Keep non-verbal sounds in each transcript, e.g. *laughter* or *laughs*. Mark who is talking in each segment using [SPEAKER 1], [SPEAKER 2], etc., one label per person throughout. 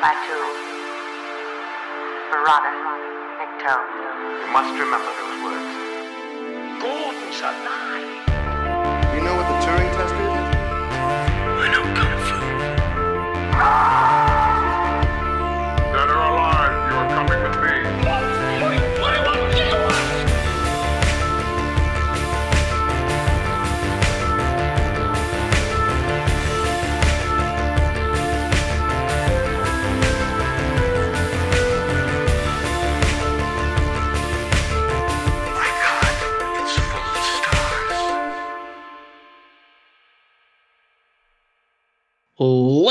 [SPEAKER 1] by two. Nikto.
[SPEAKER 2] You must remember those words.
[SPEAKER 3] Gordon's alive.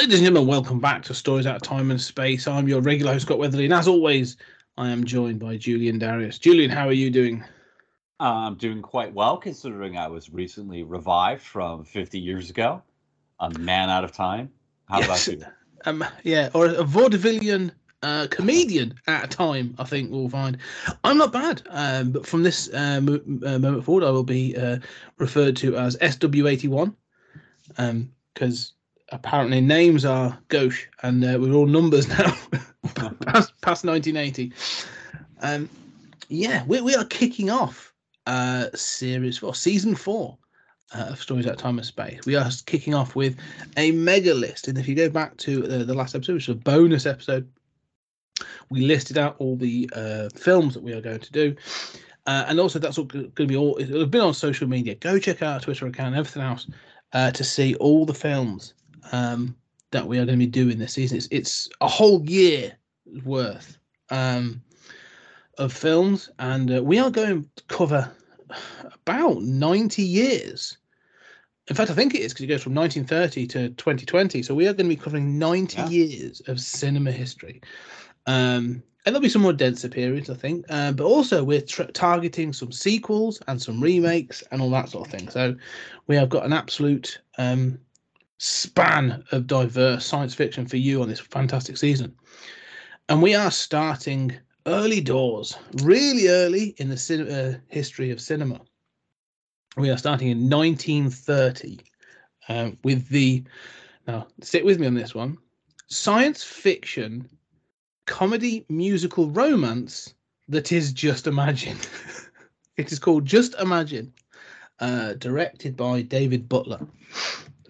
[SPEAKER 4] Ladies and gentlemen, welcome back to Stories Out of Time and Space. I'm your regular host, Scott Weatherly, and as always, I am joined by Julian Darius. Julian, how are you doing?
[SPEAKER 5] I'm doing quite well considering I was recently revived from 50 years ago. A man out of time. How
[SPEAKER 4] Yes.
[SPEAKER 5] about you? *laughs*
[SPEAKER 4] Um, yeah, or a vaudevillian uh, comedian at a time, I think we'll find. I'm not bad, um, but from this uh, mo- uh, moment forward, I will be uh, referred to as SW81 because apparently names are gauche and uh, we're all numbers *laughs* now past, past 1980. Um, yeah, we, we are kicking off uh, series four, season four uh, of Stories Out Time and Space. We are kicking off with a mega list. And if you go back to uh, the last episode, which is a bonus episode, we listed out all the uh, films that we are going to do. Uh, and also, that's all going to be all, it'll have been on social media. Go check out our Twitter account and everything else uh, to see all the films um, that we are going to be doing this season. It's, it's a whole year worth um, of films. And uh, we are going to cover about 90 years. In fact, I think it is because it goes from 1930 to 2020. So we are going to be covering 90
[SPEAKER 5] Yeah.
[SPEAKER 4] years of cinema history. Um, and there'll be some more denser periods, I think. Uh, but also, we're tr- targeting some sequels and some remakes and all that sort of thing. So we have got an absolute um, span of diverse science fiction for you on this fantastic season. And we are starting early doors, really early in the cin- uh, history of cinema. We are starting in 1930 um, with the, now sit with me on this one, science fiction comedy musical romance that is just imagine. *laughs* it is called Just Imagine, uh, directed by David Butler.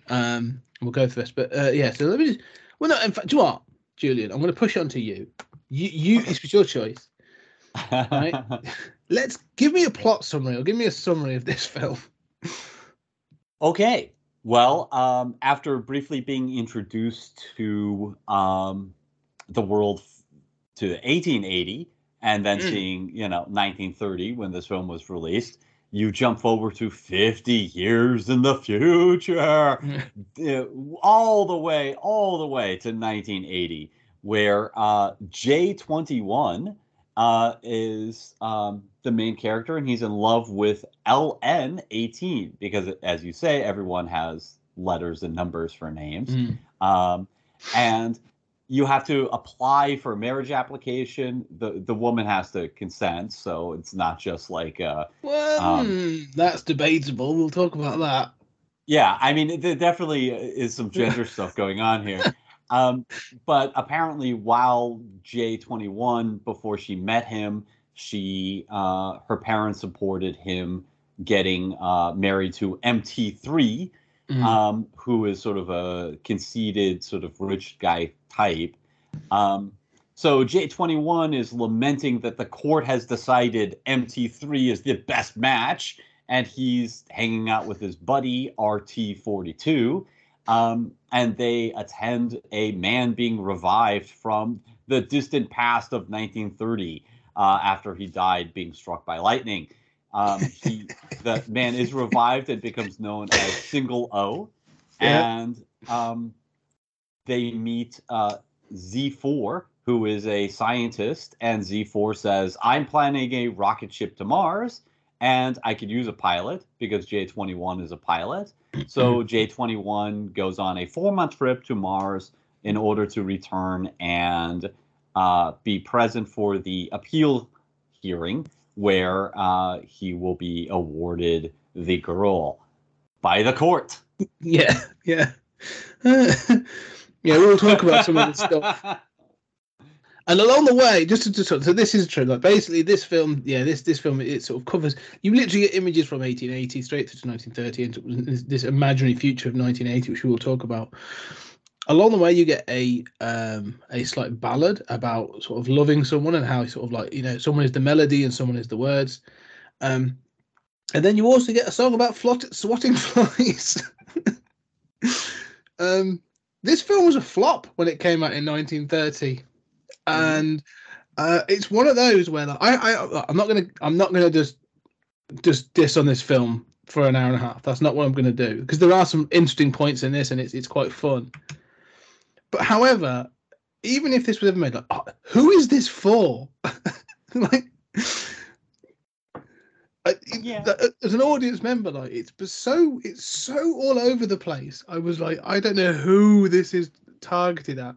[SPEAKER 4] Um, we'll go through this, but uh, yeah. So let me just. Well, no. In fact, do you know what, Julian? I'm going to push on to you. You, you. It's your choice. Right. *laughs* Let's give me a plot summary or give me a summary of this *laughs* film.
[SPEAKER 5] okay. Well, um, after briefly being introduced to um, the world f- to 1880 and then
[SPEAKER 4] Mm.
[SPEAKER 5] seeing, you know, 1930 when this film was released, you jump forward to 50 years in the future. *laughs* all the way, all the way to 1980, where uh, J21 uh, is um, the main character, and he's in love with LN18 because, as you say, everyone has letters and numbers for names,
[SPEAKER 4] Mm.
[SPEAKER 5] um, and you have to apply for a marriage application. the The woman has to consent, so it's not just like. Uh,
[SPEAKER 4] Well,
[SPEAKER 5] Um,
[SPEAKER 4] hmm, that's debatable. We'll talk about that.
[SPEAKER 5] Yeah, I mean, there definitely is some gender stuff going on here. *laughs* Um, but apparently, while J21, before she met him, she uh, her parents supported him getting uh, married to MT3,
[SPEAKER 4] Mm.
[SPEAKER 5] um, who is sort of a conceited, sort of rich guy type. Um, so J21 is lamenting that the court has decided MT3 is the best match, and he's hanging out with his buddy RT42. Um, and they attend a man being revived from the distant past of 1930 uh, after he died being struck by lightning. Um, he, the man is revived and becomes known as Single O.
[SPEAKER 4] Yeah.
[SPEAKER 5] And um, they meet uh, Z4, who is a scientist, and Z4 says, I'm planning a rocket ship to Mars, and I could use a pilot because J21 is a pilot. So J21 goes on a four month trip to Mars in order to return and uh, be present for the appeal hearing where uh, he will be awarded the girl by the court.
[SPEAKER 4] Yeah, yeah. *laughs* yeah, we'll talk about some of this stuff. *laughs* And along the way, just to, to so this is true. Like basically, this film, yeah, this this film it sort of covers. You literally get images from 1880 straight through to 1930 and this, this imaginary future of 1980, which we will talk about. Along the way, you get a um a slight ballad about sort of loving someone and how sort of like you know someone is the melody and someone is the words. Um, and then you also get a song about flot- swatting *laughs* flies. *laughs* um, this film was a flop when it came out in 1930 and uh, it's one of those where like, I, I I'm not gonna I'm not gonna just just diss on this film for an hour and a half. That's not what I'm gonna do because there are some interesting points in this and it's it's quite fun. But however, even if this was ever made, like, oh, who is this for? *laughs* like, uh,
[SPEAKER 5] Yeah.
[SPEAKER 4] as an audience member, like it's so it's so all over the place. I was like, I don't know who this is targeted at.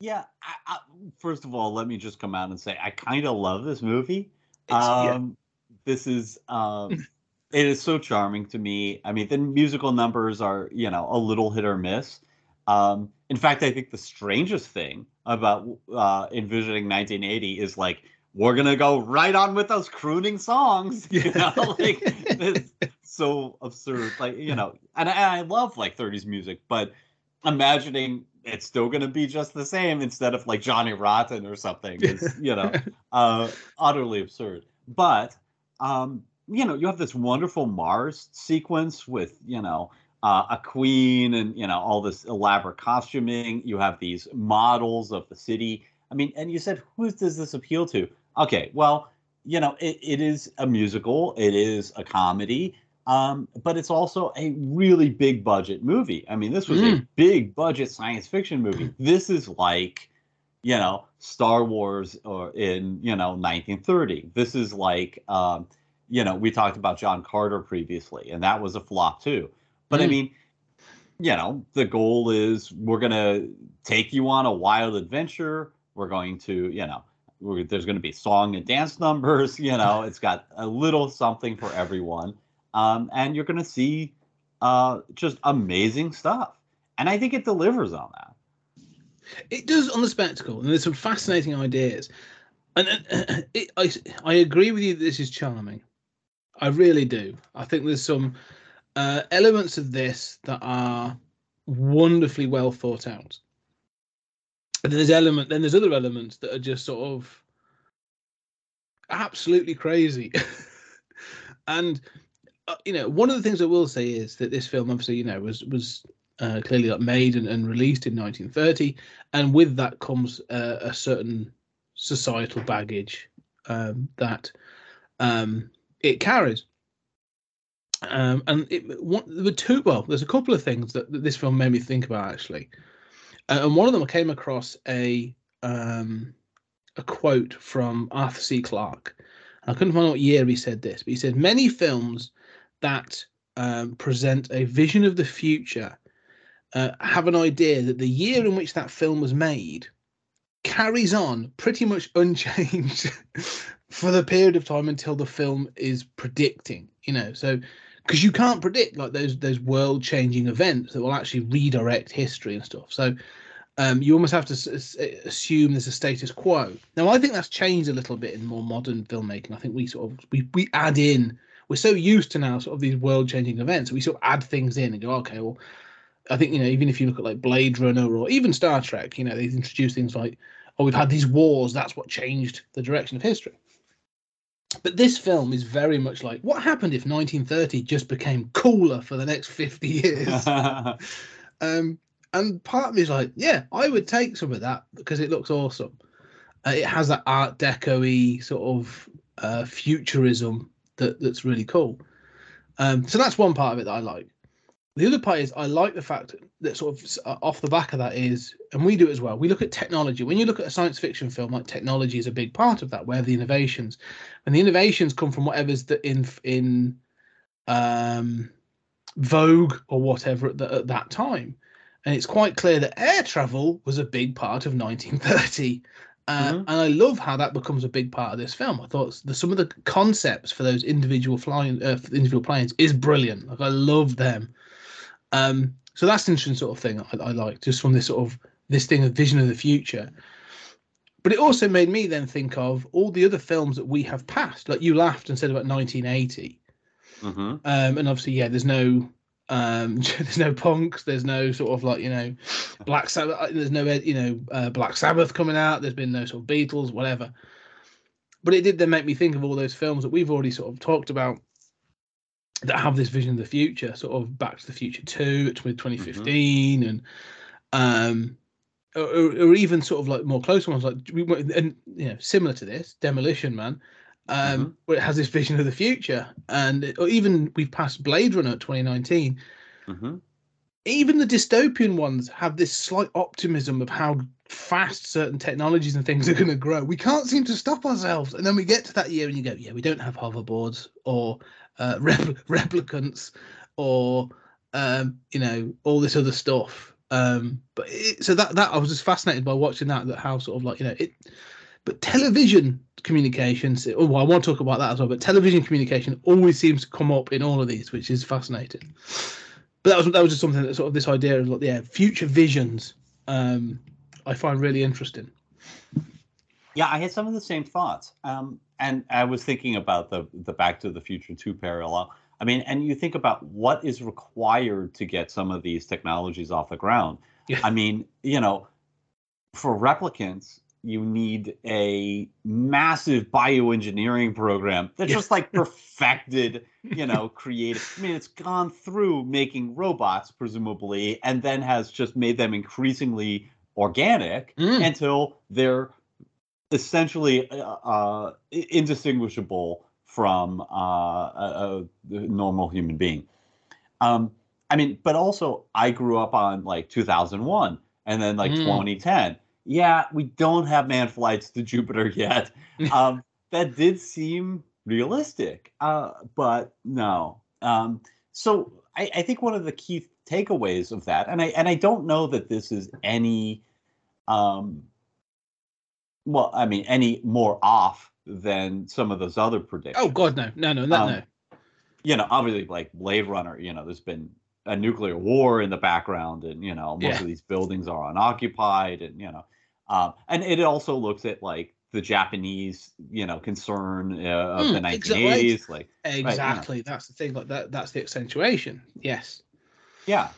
[SPEAKER 5] Yeah. I, I, first of all, let me just come out and say I kind of love this movie.
[SPEAKER 4] It's- yeah.
[SPEAKER 5] Um, This is um, it is so charming to me. I mean, the musical numbers are you know a little hit or miss. Um, in fact, I think the strangest thing about uh, envisioning 1980 is like we're gonna go right on with those crooning songs. *laughs* You know, like it's so absurd. Like you know, and I, I love like 30s music, but imagining it's still going to be just the same instead of like Johnny Rotten or something is, *laughs* you know, uh, utterly absurd. But, um, you know, you have this wonderful Mars sequence with, you know, uh, a queen and, you know, all this elaborate costuming. You have these models of the city. I mean, and you said, who does this appeal to? Okay, well, you know, it, it is a musical, it is a comedy. Um, but it's also a really big budget movie. I mean, this was a
[SPEAKER 4] Mm.
[SPEAKER 5] big budget science fiction movie. This is like, you know, Star Wars or in, you know, 1930. This is like, um, you know, we talked about John Carter previously, and that was a flop too. But I
[SPEAKER 4] Mm.
[SPEAKER 5] mean, you know, the goal is we're going to take you on a wild adventure. We're going to, you know, we're, there's going to be song and dance numbers. *laughs* You know, it's got a little something for everyone. Um, and you're going to see uh, just amazing stuff. And I think it delivers on that.
[SPEAKER 4] It does on the spectacle, and there's some fascinating ideas. And uh, *clears throat* it, I, I agree with you. That this is charming. I really do. I think there's some uh, elements of this that are wonderfully well thought out. And there's element. Then there's other elements that are just sort of absolutely crazy. *laughs* and uh, you know, one of the things I will say is that this film, obviously, you know, was was uh, clearly like made and, and released in 1930, and with that comes uh, a certain societal baggage um, that um, it carries. Um, and it, one, there were two. Well, there's a couple of things that, that this film made me think about actually, uh, and one of them I came across a um, a quote from Arthur C. Clarke. I couldn't find out what year he said this, but he said many films that um, present a vision of the future uh, have an idea that the year in which that film was made carries on pretty much unchanged *laughs* for the period of time until the film is predicting you know so because you can't predict like those those world changing events that will actually redirect history and stuff so um, you almost have to s- assume there's a status quo now i think that's changed a little bit in more modern filmmaking i think we sort of we, we add in we're so used to now sort of these world changing events we sort of add things in and go okay well I think you know even if you look at like Blade Runner or even Star Trek, you know they introduce things like, oh, we've had these wars. That's what changed the direction of history. But this film is very much like what happened if 1930 just became cooler for the next 50 years. *laughs* um, and part of me is like, yeah, I would take some of that because it looks awesome. Uh, it has that Art Deco-y sort of uh, futurism that that's really cool. Um, so that's one part of it that I like. The other part is I like the fact that sort of uh, off the back of that is, and we do as well. We look at technology. When you look at a science fiction film, like technology is a big part of that. Where the innovations, and the innovations come from whatever's the in in um, vogue or whatever at, the, at that time. And it's quite clear that air travel was a big part of 1930. Uh,
[SPEAKER 5] Mhm.
[SPEAKER 4] And I love how that becomes a big part of this film. I thought the, some of the concepts for those individual flying, uh, individual planes is brilliant. Like I love them. Um, so that's an interesting sort of thing I, I like, just from this sort of this thing of vision of the future. But it also made me then think of all the other films that we have passed. Like you laughed and said about 1980,
[SPEAKER 5] hmm
[SPEAKER 4] um, and obviously, yeah, there's no, um, *laughs* there's no punks, there's no sort of like you know, Black Sabbath, there's no you know uh, Black Sabbath coming out. There's been no sort of Beatles, whatever. But it did then make me think of all those films that we've already sort of talked about that have this vision of the future, sort of Back to the Future Two, with 2015, and um, or, or even sort of like more close ones, like we went- and you know similar to this, Demolition Man, um,
[SPEAKER 5] Mhm.
[SPEAKER 4] where it has this vision of the future, and or even we've passed Blade Runner 2019.
[SPEAKER 5] hmm
[SPEAKER 4] Even the dystopian ones have this slight optimism of how fast certain technologies and things are going to grow. We can't seem to stop ourselves, and then we get to that year and you go, yeah, we don't have hoverboards or uh, *laughs* repl- replicants or um, you know all this other stuff. Um, but it, so that that I was just fascinated by watching that that how sort of like you know it. But television communications. Oh, well, I want to talk about that as well. But television communication always seems to come up in all of these, which is fascinating. But that was that was just something that sort of this idea of like yeah, future visions. Um, I find really interesting.
[SPEAKER 5] Yeah, I had some of the same thoughts. Um, and I was thinking about the the Back to the Future 2 parallel. I mean, and you think about what is required to get some of these technologies off the ground.
[SPEAKER 4] Yeah.
[SPEAKER 5] I mean, you know, for replicants, you need a massive bioengineering program that
[SPEAKER 4] Yeah.
[SPEAKER 5] just like *laughs* perfected, you know, *laughs* created. I mean, it's gone through making robots, presumably, and then has just made them increasingly organic
[SPEAKER 4] Mm.
[SPEAKER 5] until they're essentially uh, uh, indistinguishable from uh, a, a normal human being. Um, I mean, but also I grew up on like 2001 and then like
[SPEAKER 4] Mm.
[SPEAKER 5] 2010. Yeah, we don't have manned flights to Jupiter *laughs* yet. *laughs* um, that did seem realistic, uh, but no. Um, so I, I think one of the key takeaways of that, and I and I don't know that this is any, um, well, I mean, any more off than some of those other predictions
[SPEAKER 4] Oh God, no, no, no, that
[SPEAKER 5] Um,
[SPEAKER 4] no.
[SPEAKER 5] you know, obviously like Blade Runner, you know, there's been a nuclear war in the background, and you know, most
[SPEAKER 4] Yeah.
[SPEAKER 5] of these buildings are unoccupied, and you know, um, and it also looks at like the Japanese, you know, concern uh, of the
[SPEAKER 4] Mm, exactly.
[SPEAKER 5] 1980s, like
[SPEAKER 4] Exactly. That's the thing. Like that. That's the accentuation. Yes.
[SPEAKER 5] yeah,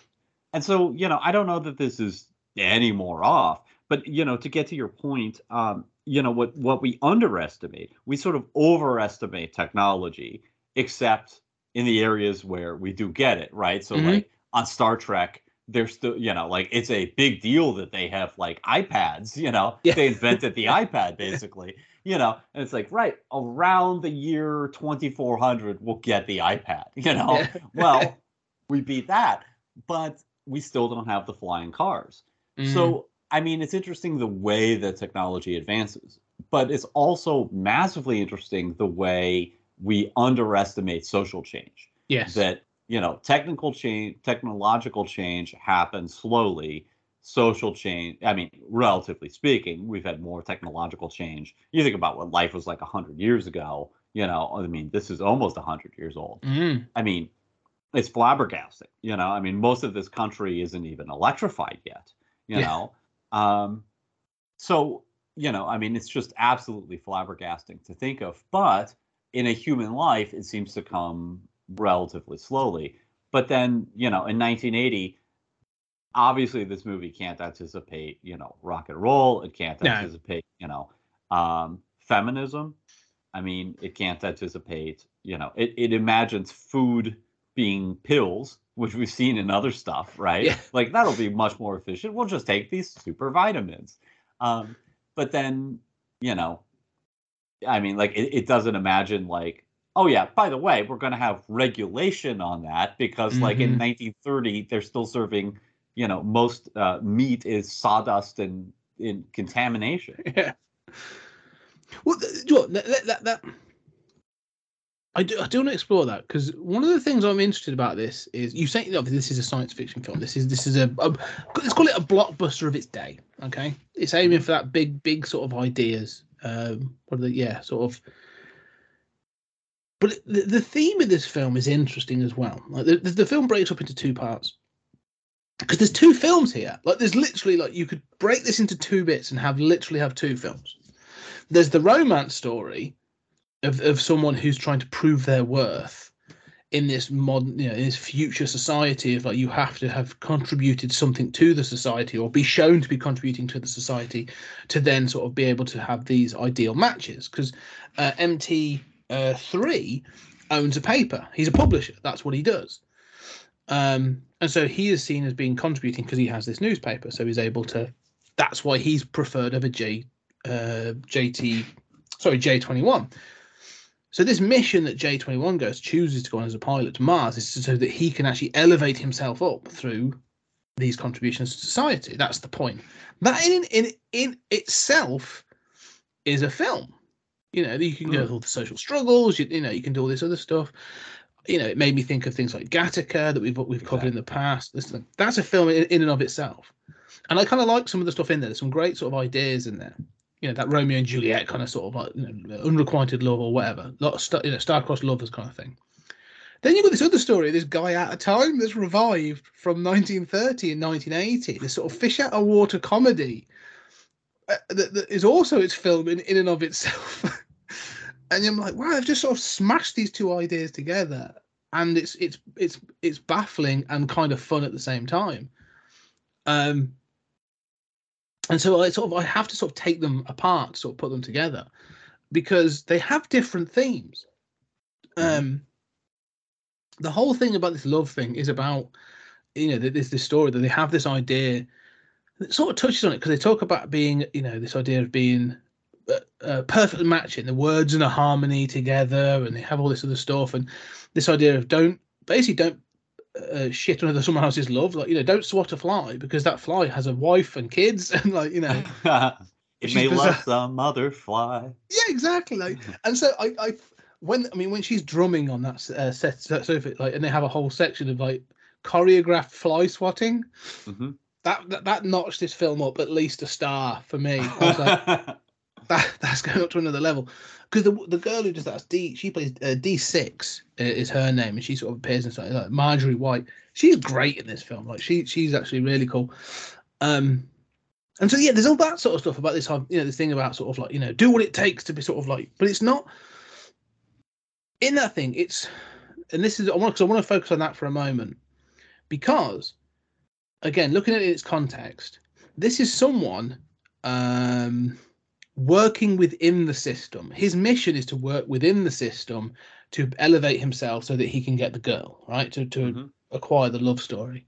[SPEAKER 5] and so you know, I don't know that this is any more off, but you know, to get to your point, um, you know, what what we underestimate, we sort of overestimate technology, except in the areas where we do get it, right? So
[SPEAKER 4] Mhm.
[SPEAKER 5] like on Star Trek, there's still, you know, like it's a big deal that they have like iPads, you know,
[SPEAKER 4] Yeah.
[SPEAKER 5] they invented the *laughs* iPad basically, you know, and it's like, right, around the year 2400, we'll get the iPad, *laughs* you know,
[SPEAKER 4] Yeah.
[SPEAKER 5] well, *laughs* we beat that, but we still don't have the flying cars.
[SPEAKER 4] Mm.
[SPEAKER 5] So, I mean, it's interesting the way that technology advances, but it's also massively interesting the way we underestimate social change.
[SPEAKER 4] yes.
[SPEAKER 5] That, you know, technical change, technological change happens slowly. Social change, I mean, relatively speaking, we've had more technological change. You think about what life was like 100 years ago, you know, I mean, this is almost 100 years old.
[SPEAKER 4] Mm.
[SPEAKER 5] I mean, it's flabbergasting. You know, I mean, most of this country isn't even electrified yet. You
[SPEAKER 4] Yeah.
[SPEAKER 5] know, um, so you know, I mean, it's just absolutely flabbergasting to think of. But in a human life, it seems to come relatively slowly. But then, you know, in 1980, obviously, this movie can't anticipate, you know, rock and roll. It can't
[SPEAKER 4] No.
[SPEAKER 5] anticipate, you know, um, feminism. I mean, it can't anticipate, you know, it, it imagines food being pills, which we've seen in other stuff, right?
[SPEAKER 4] Yeah.
[SPEAKER 5] Like that'll be much more efficient. We'll just take these super vitamins. Um, but then, you know, I mean, like it, it doesn't imagine like, oh yeah, by the way, we're gonna have regulation on that because like in
[SPEAKER 4] Mhm.
[SPEAKER 5] 1930, they're still serving, you know, most uh, meat is sawdust and in contamination. *laughs*
[SPEAKER 4] Yeah. Well, th- do you know what, that, that, that, that- I do, I do want to explore that because one of the things I'm interested about this is you say obviously this is a science fiction film. This is this is a, a let's call it a blockbuster of its day. Okay, it's aiming for that big big sort of ideas. Um, what are the yeah sort of. But the, the theme of this film is interesting as well. Like the, the, the film breaks up into two parts because there's two films here. Like there's literally like you could break this into two bits and have literally have two films. there's the romance story of of someone who's trying to prove their worth in this modern, you know, in this future society of like you have to have contributed something to the society or be shown to be contributing to the society to then sort of be able to have these ideal matches because uh, MT uh, three owns a paper. He's a publisher. That's what he does. Um, and so he is seen as being contributing because he has this newspaper. So he's able to. That's why he's preferred over J, uh, JT, sorry J21. So this mission that J21 goes chooses to go on as a pilot to Mars is so that he can actually elevate himself up through these contributions to society. That's the point. That in in in itself is a film. You know, you can go hmm. with all the social struggles. You, you know, you can do all this other stuff. You know, it made me think of things like Gattaca that we've we've covered in the past. This, that's a film in, in and of itself. And I kind of like some of the stuff in there. There's some great sort of ideas in there. You know, that Romeo and Juliet kind of sort of like you know, unrequited love or whatever, lot of star, you know, star-crossed lovers kind of thing. Then you've got this other story, this guy out of time that's revived from 1930 and 1980, this sort of fish out of water comedy uh, that, is also its film in, in and of itself. *laughs* and I'm like, wow, I've just sort of smashed these two ideas together, and it's it's it's it's baffling and kind of fun at the same time. Um, and so I sort of I have to sort of take them apart, sort of put them together, because they have different themes. Um, the whole thing about this love thing is about, you know, there's this story that they have this idea that sort of touches on it because they talk about being, you know, this idea of being uh, uh, perfectly matching the words and a harmony together, and they have all this other stuff, and this idea of don't basically don't uh, shit under someone else's love, like you know, don't swat a fly because that fly has a wife and kids, *laughs* and like you know, *laughs*
[SPEAKER 5] it may
[SPEAKER 4] bizarre.
[SPEAKER 5] love some other fly.
[SPEAKER 4] yeah, exactly. Like, *laughs* and so I, I, when I mean, when she's drumming on that uh, set sofa, like, and they have a whole section of like choreographed fly swatting.
[SPEAKER 5] Mhm.
[SPEAKER 4] That, that that notched this film up at least a star for me. Like, that *laughs* that's going up to another level because the the girl who does that's D she plays uh, D six is her name and she sort of appears in something like Marjorie White. She's great in this film. Like she she's actually really cool. Um, and so yeah, there's all that sort of stuff about this you know this thing about sort of like you know do what it takes to be sort of like, but it's not in that thing. It's and this is I want because I want to focus on that for a moment because again looking at its context, this is someone um working within the system. His mission is to work within the system to elevate himself so that he can get the girl, right? To to
[SPEAKER 5] Mhm.
[SPEAKER 4] acquire the love story.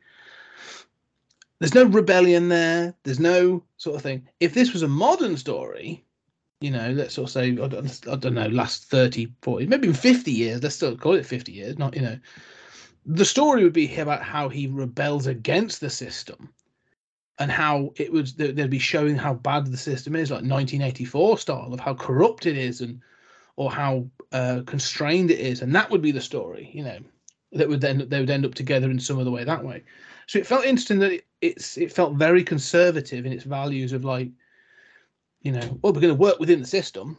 [SPEAKER 4] There's no rebellion there. There's no sort of thing. If this was a modern story, you know, let's sort of say, I don't, I don't know, last 30, 40, maybe even 50 years, let's still call it 50 years, not, you know, the story would be about how he rebels against the system and how it would they- they'd be showing how bad the system is like 1984 style of how corrupt it is and or how uh, constrained it is. And that would be the story you know that would then they would end up together in some other way that way. So it felt interesting that it, it's it felt very conservative in its values of like you know well we're going to work within the system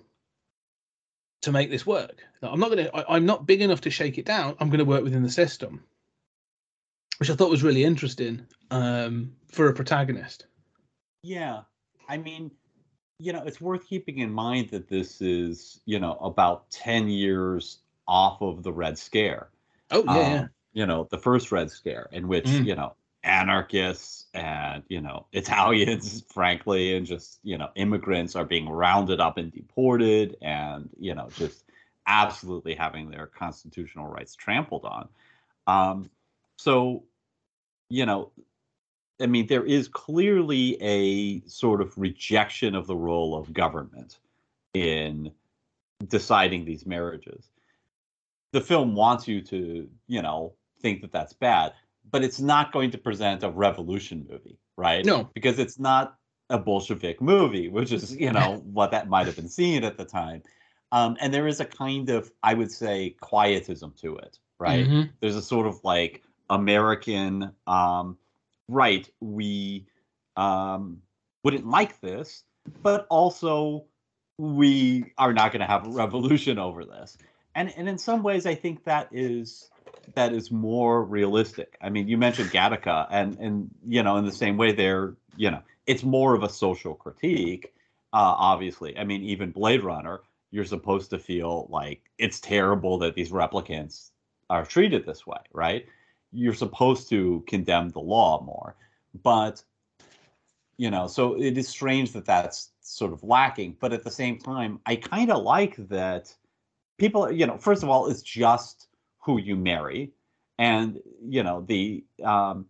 [SPEAKER 4] to make this work. I'm not going to i'm not big enough to shake it down. I'm going to work within the system which i thought was really interesting um, for a protagonist
[SPEAKER 5] Yeah. I mean, you know, it's worth keeping in mind that this is, you know, about 10 years off of the Red Scare.
[SPEAKER 4] oh yeah, yeah.
[SPEAKER 5] Um, You know, the first Red Scare, in which,
[SPEAKER 4] Mm.
[SPEAKER 5] you know, anarchists and, you know, *laughs* Italians, frankly, and just, you know, immigrants are being rounded up and deported and, you know, just absolutely having their constitutional rights trampled on. Um, so, you know, I mean, there is clearly a sort of rejection of the role of government in deciding these marriages. The film wants you to, you know, think that that's bad, but it's not going to present a revolution movie, right?
[SPEAKER 4] No.
[SPEAKER 5] because it's not a Bolshevik movie, which is, you know, *laughs* what that might have been seen at the time. Um, and there is a kind of, I would say, quietism to it, right?
[SPEAKER 4] Mhm.
[SPEAKER 5] there's a sort of like American um, right. We um, wouldn't like this, but also we are not going to have a revolution over this. And and in some ways, I think that is that is more realistic. I mean, you mentioned Gattaca, and and you know, in the same way, they're you know, it's more of a social critique. uh, obviously. I mean, even Blade Runner, you're supposed to feel like it's terrible that these replicants are treated this way, right? You're supposed to condemn the law more, but you know, so it is strange that that's sort of lacking. But at the same time, I kind of like that people, you know, first of all, it's just who you marry, and you know the, um,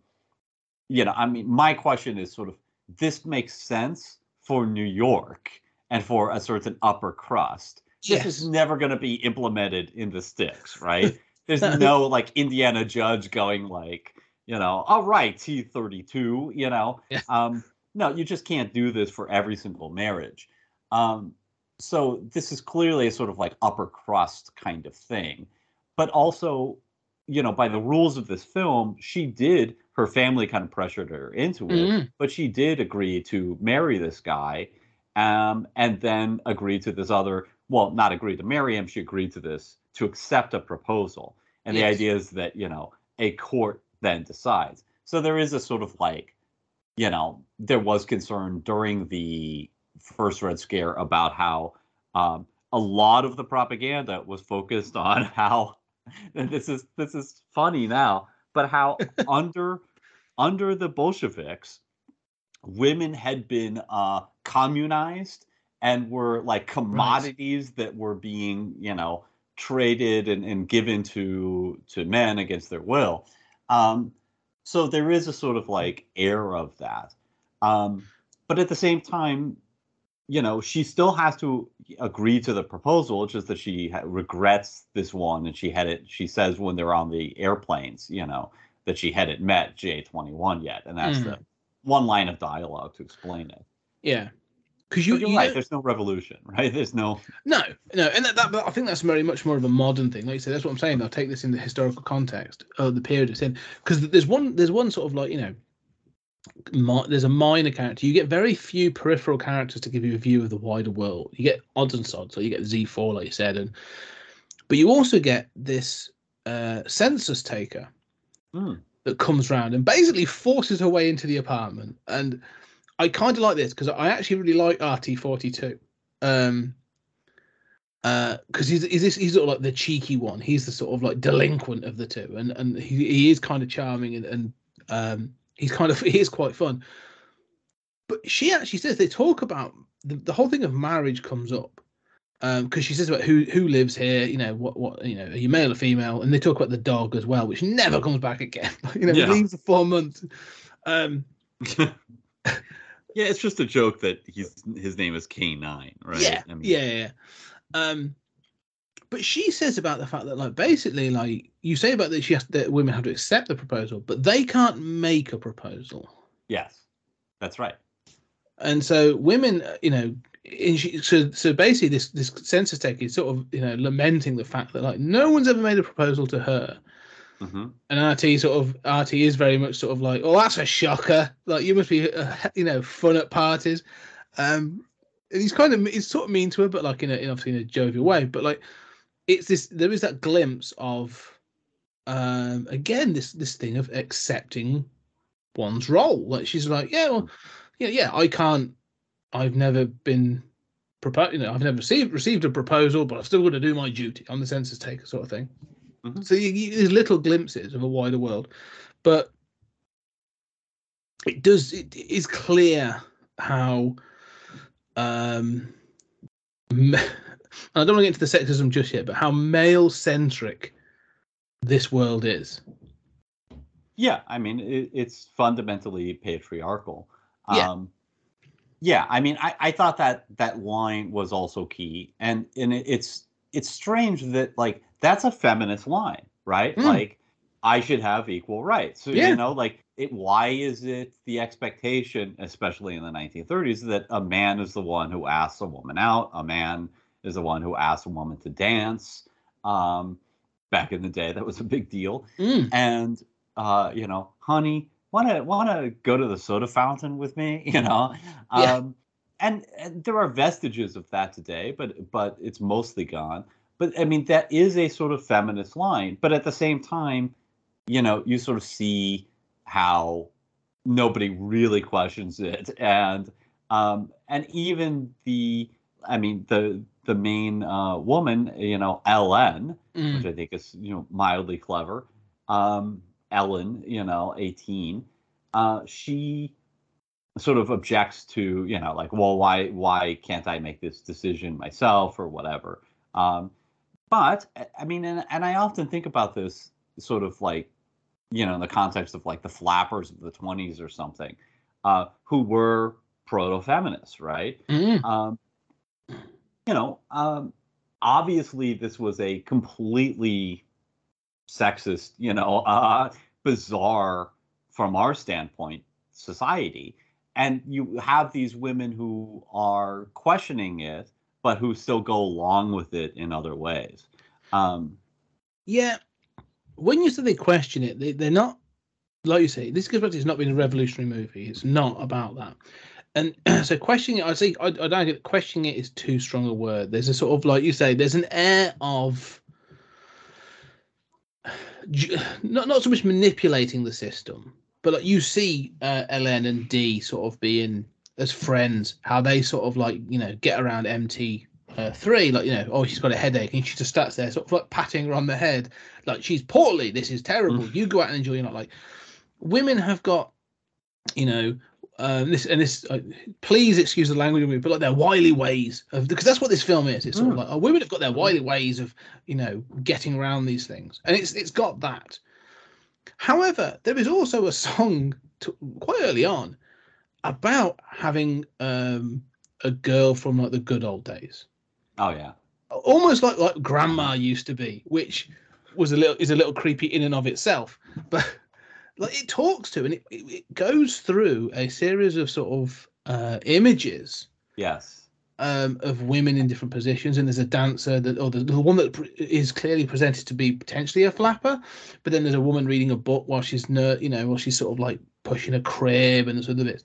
[SPEAKER 5] you know, I mean, my question is sort of this makes sense for New York and for a certain upper crust. This is never going to be implemented in the sticks, right? *laughs* There's *laughs* no like Indiana judge going like, you know, all right, T32, you know.
[SPEAKER 4] Yeah.
[SPEAKER 5] Um, no, you just can't do this for every single marriage. Um, so this is clearly a sort of like upper crust kind of thing. But also, you know, by the rules of this film, she did her family kind of pressured her into it,
[SPEAKER 4] Mhm.
[SPEAKER 5] but she did agree to marry this guy, um, and then agree to this other. Well, not agree to marry him. She agreed to this to accept a proposal, and the idea is that you know a court then decides. So there is a sort of like, you know, there was concern during the first Red Scare about how um, a lot of the propaganda was focused on *laughs* how and this is this is funny now, but how *laughs* under under the Bolsheviks, women had been uh, communized and were like commodities that were being, you know, traded and, and given to to men against their will. Um, so there is a sort of like air of that. Um, but at the same time, you know, she still has to agree to the proposal, just that she ha- regrets this one, and she had it. She says when they're on the airplanes, you know, that she hadn't met J twenty one yet, and that's
[SPEAKER 4] Mhm.
[SPEAKER 5] the one line of dialogue to explain it.
[SPEAKER 4] Yeah. Because you,
[SPEAKER 5] you're
[SPEAKER 4] you
[SPEAKER 5] right.
[SPEAKER 4] know-
[SPEAKER 5] There's no revolution, right? There's no.
[SPEAKER 4] No, no, and that, that but I think that's very much more of a modern thing. Like you said, that's what I'm saying. I'll take this in the historical context of the period it's in, because there's one, there's one sort of like you know, mi- there's a minor character. You get very few peripheral characters to give you a view of the wider world. You get odds and sods, so you get Z4, like you said, and but you also get this uh, census taker
[SPEAKER 5] Hmm.
[SPEAKER 4] that comes round and basically forces her way into the apartment. And I kind of like this because I actually really like RT42. Um, because he's he's this, he's sort of like the cheeky one. He's the sort of like delinquent of the two, and and he, he is kind of charming and and um he's kind of *laughs* he is quite fun. But she actually says they talk about the, the whole thing of marriage comes up um because she says about who who lives here you know what what you know are you male or female and they talk about the dog as well which never comes back again *laughs* you know
[SPEAKER 5] Yeah.
[SPEAKER 4] leaves for four months um *laughs*
[SPEAKER 5] Yeah, it's just a joke that he's his name is K nine, right?
[SPEAKER 4] Yeah,
[SPEAKER 5] I mean,
[SPEAKER 4] yeah, yeah. Um, but she says about the fact that, like, basically, like you say about that, she has that women have to accept the proposal, but they can't make a proposal,
[SPEAKER 5] Yes, that's right.
[SPEAKER 4] and so women, you know, and she, so so basically, this this census taker is sort of you know lamenting the fact that like no one's ever made a proposal to her,
[SPEAKER 5] hmm
[SPEAKER 4] and RT sort of RT is very much sort of like, oh, that's a shocker. Like you must be, uh, *laughs* you know, fun at parties. Um, and he's kind of he's sort of mean to her, but like in a in obviously in a jovial way. But like, it's this there is that glimpse of, um, again this this thing of accepting one's role. Like she's like, yeah, well, yeah, yeah, I can't. I've never been proposed. You know, I've never received received a proposal, but I've still got to do my duty. I'm the census taker, sort of thing.
[SPEAKER 5] Mhm.
[SPEAKER 4] So you, you, there's little glimpses of a wider world, but it does. It is clear how. Um, ma- I don't want to get into the sexism just yet, but how male centric this world is.
[SPEAKER 5] Yeah, I mean it, it's fundamentally patriarchal.
[SPEAKER 4] Yeah.
[SPEAKER 5] Um, yeah, I mean I, I thought that that line was also key, and and it, it's it's strange that like that's a feminist line, right?
[SPEAKER 4] Mm.
[SPEAKER 5] Like I should have equal rights. So
[SPEAKER 4] Yeah.
[SPEAKER 5] you know, like it. Why is it the expectation, especially in the 1930s, that a man is the one who asks a woman out? A man is the one who asks a woman to dance. Um, back in the day, that was a big deal
[SPEAKER 4] Mm.
[SPEAKER 5] and uh, you know, honey, wanna wanna go to the soda fountain with me, *laughs* you know? Um and, and there are vestiges of that today, but but it's mostly gone. But I mean, that is a sort of feminist line. But at the same time, you know, you sort of see how nobody really questions it, and Um, and even the, I mean, the the main uh, woman, you know, Ellen,
[SPEAKER 4] Mm.
[SPEAKER 5] which I think is you know mildly clever. Um, Ellen, you know, eighteen, uh, she sort of objects to you know like, well, why why can't I make this decision myself or whatever. Um, but I- mean, and, and I often think about this sort of like, you know, in the context of like the flappers of the twenties or something, uh, who were proto-feminists, right?
[SPEAKER 4] Mm.
[SPEAKER 5] um, you know, um, obviously this was a completely sexist, you know, uh, bizarre from our standpoint society, and you have these women who are questioning it, but who still go along with it in other ways. Um,
[SPEAKER 4] Yeah, when you say they question it, they, they're not like you say. This goes back to it's not being a revolutionary movie. It's not about that. And *clears throat* so questioning it, I say I, I don't get questioning it is too strong a word. There's a sort of like you say, there's an air of *sighs* *sighs* not not so much manipulating the system, but like you see uh, Ellen and D sort of being as friends, how they sort of like you know get around MT uh, three, like you know, oh she's got a headache, and she just starts there, sort of like patting her on the head, like she's poorly. This is terrible. You go out and enjoy. You're not like women have got, you know. Um, this and this, uh, please excuse the language of me, but like their wily ways of because that's what this film is. It's sort of
[SPEAKER 5] Mm.
[SPEAKER 4] like oh, women have got their wily ways of you know getting around these things, and it's it's got that. However, there is also a song to, quite early on about having um, a girl from like the good old days,
[SPEAKER 5] oh yeah,
[SPEAKER 4] almost like like grandma used to be, which was a little is a little creepy in and of itself, but like it talks to and it, it, goes through a series of sort of uh, images
[SPEAKER 5] yes,
[SPEAKER 4] um, of women in different positions, and there's a dancer that, or the, the one that is clearly presented to be potentially a flapper, but then there's a woman reading a book while she's ner- you know, while she's sort of like pushing a crib and sort of bits.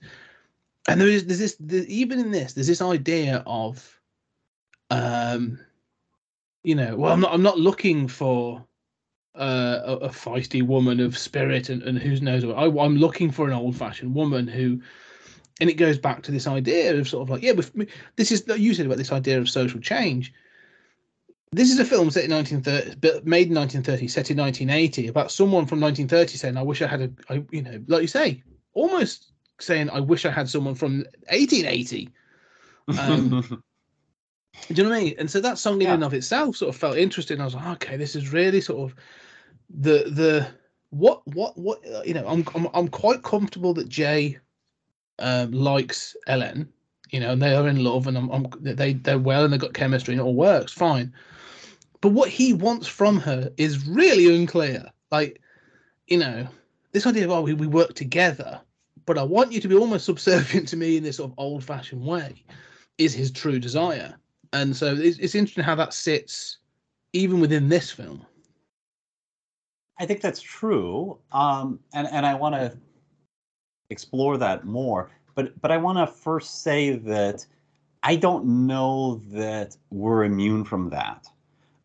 [SPEAKER 4] And there is there's this even in this there's this idea of, um, you know, well I'm not I'm not looking for uh, a, a feisty woman of spirit and, and who knows what I, I'm looking for an old fashioned woman who and it goes back to this idea of sort of like yeah this is you said about this idea of social change this is a film set in 1930 but made in 1930 set in 1980 about someone from 1930 saying i wish i had a I, you know like you say almost saying i wish i had someone from 1880 Um, *laughs* do you know what I mean? And so that song in
[SPEAKER 5] Yeah.
[SPEAKER 4] and of itself sort of felt interesting. I was like, okay, this is really sort of the the what what what you know. I'm I'm I'm quite comfortable that Jay um, likes Ellen, you know, and they are in love, and I'm, I'm they they're well and they've got chemistry and it all works fine. But what he wants from her is really unclear. Like, you know, this idea of oh we, we work together, but I want you to be almost *laughs* subservient to me in this sort of old fashioned way is his true desire. And so it's, it's interesting how that sits even within this film.
[SPEAKER 5] I think that's true, um, and and I want to explore that more. But but I want to first say that I don't know that we're immune from that.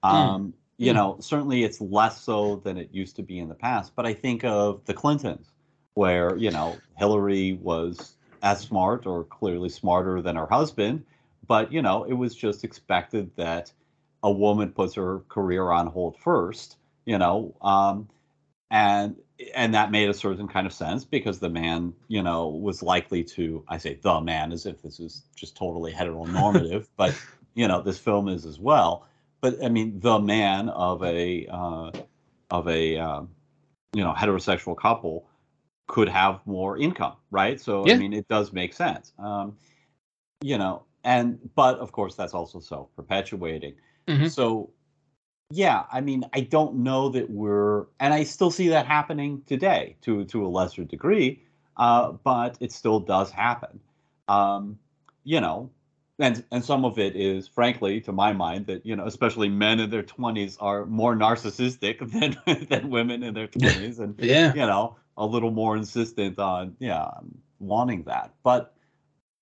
[SPEAKER 5] Um, You
[SPEAKER 4] Mm.
[SPEAKER 5] know, certainly it's less so than it used to be in the past. But I think of the Clintons, where you know Hillary was as smart or clearly smarter than her husband, but you know it was just expected that a woman puts her career on hold first you know um and and that made a certain kind of sense because the man you know was likely to i say the man as if this is just totally heteronormative *laughs* but you know this film is as well but i mean the man of a uh, of a um, you know heterosexual couple could have more income right so
[SPEAKER 4] Yeah.
[SPEAKER 5] i mean it does make sense um you know and but of course that's also self perpetuating
[SPEAKER 4] Mhm.
[SPEAKER 5] so yeah i mean i don't know that we're and i still see that happening today to to a lesser degree uh but it still does happen um you know and and some of it is frankly to my mind that you know especially men in their 20s are more narcissistic *laughs* than than women in their *laughs* 20s and
[SPEAKER 4] Yeah.
[SPEAKER 5] you know a little more insistent on yeah wanting that but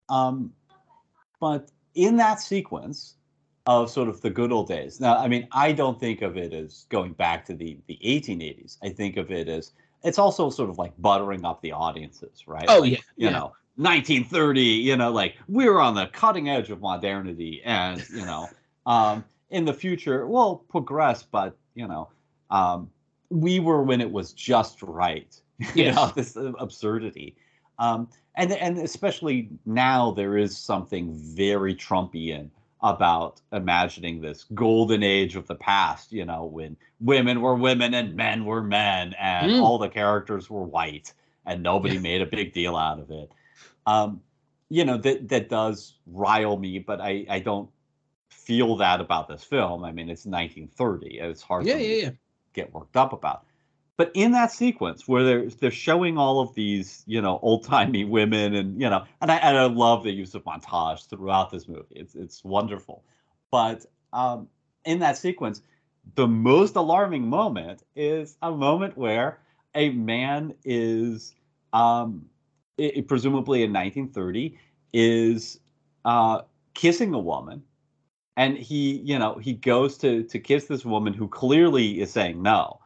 [SPEAKER 5] um but in that sequence of sort of the good old days now i mean i don't think of it as going back to the the 1880s i think of it as it's also sort of like buttering up the audiences right
[SPEAKER 4] Oh,
[SPEAKER 5] Like,
[SPEAKER 4] yeah,
[SPEAKER 5] you
[SPEAKER 4] yeah.
[SPEAKER 5] know 1930, you know, like we're on the cutting edge of modernity, and you know, *laughs* um, in the future we'll progress, but you know, um, we were when it was just right. *laughs* you
[SPEAKER 4] Yes.
[SPEAKER 5] know, this uh, absurdity, um, and and especially now there is something very Trumpian about imagining this golden age of the past. You know, when women were women and men were men, and
[SPEAKER 4] Mm.
[SPEAKER 5] all the characters were white, and nobody made a big deal out of it um, you know that that does rile me, but I I don't feel that about this film. I mean, it's 1930. It's hard
[SPEAKER 4] Yeah,
[SPEAKER 5] me
[SPEAKER 4] yeah,
[SPEAKER 5] to
[SPEAKER 4] yeah.
[SPEAKER 5] get worked up about. But in that sequence where they're they're showing all of these you know old timey women and you know and I and I love the use of montage throughout this movie. It's it's wonderful. But um, in that sequence, the most alarming moment is a moment where a man is um, i- i- presumably in 1930 is uh, kissing a woman and he you know he goes to to kiss this woman who clearly is saying no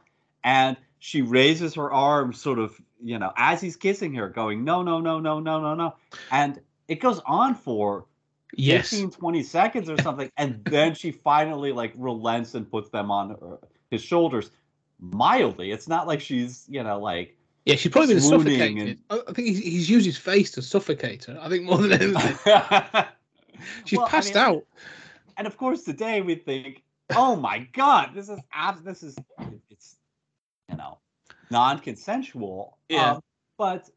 [SPEAKER 5] and she raises her arm sort of you know as he's kissing her going no no no no no no no and it goes on for
[SPEAKER 4] Yes.
[SPEAKER 5] 15 20 seconds or something and then she finally like relents and puts them on her, his shoulders mildly it's not like she's you know like
[SPEAKER 4] Yeah, she's probably been suffocated. I I think he's, he's used his face to suffocate her. I think more than anything. *laughs* She's
[SPEAKER 5] Well, I
[SPEAKER 4] passed
[SPEAKER 5] mean,
[SPEAKER 4] out.
[SPEAKER 5] and of course today we think oh my god this is abs- this is it's you know non-consensual
[SPEAKER 4] Yeah.
[SPEAKER 5] um, but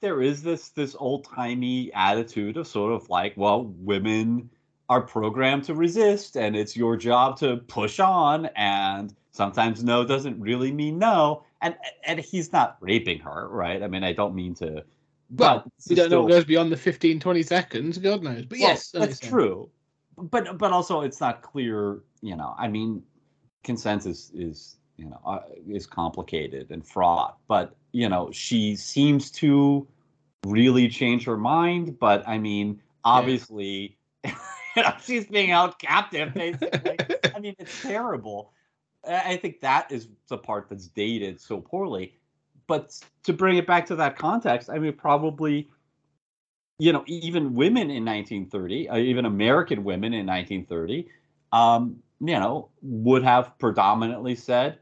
[SPEAKER 5] there is this this old-timey attitude of sort of like well women are programmed to resist and it's your job to push on and sometimes no doesn't really mean no and and he's not raping her right i mean i don't mean to
[SPEAKER 4] Well,
[SPEAKER 5] but this
[SPEAKER 4] we don't know what goes beyond the 15, 20 seconds. God knows. But
[SPEAKER 5] well,
[SPEAKER 4] yes,
[SPEAKER 5] that's true. But but also it's not clear. You know, I mean, consent is is you know uh, is complicated and fraught. But you know, she seems to really change her mind. But I mean, obviously, *laughs* you know, she's being held captive. Basically, I mean, it's terrible. I I think that is the part that's dated so poorly. But to bring it back to that context, I mean, probably, you know, even women in 1930, uh, even American women in 1930, um, you know, would have predominantly said,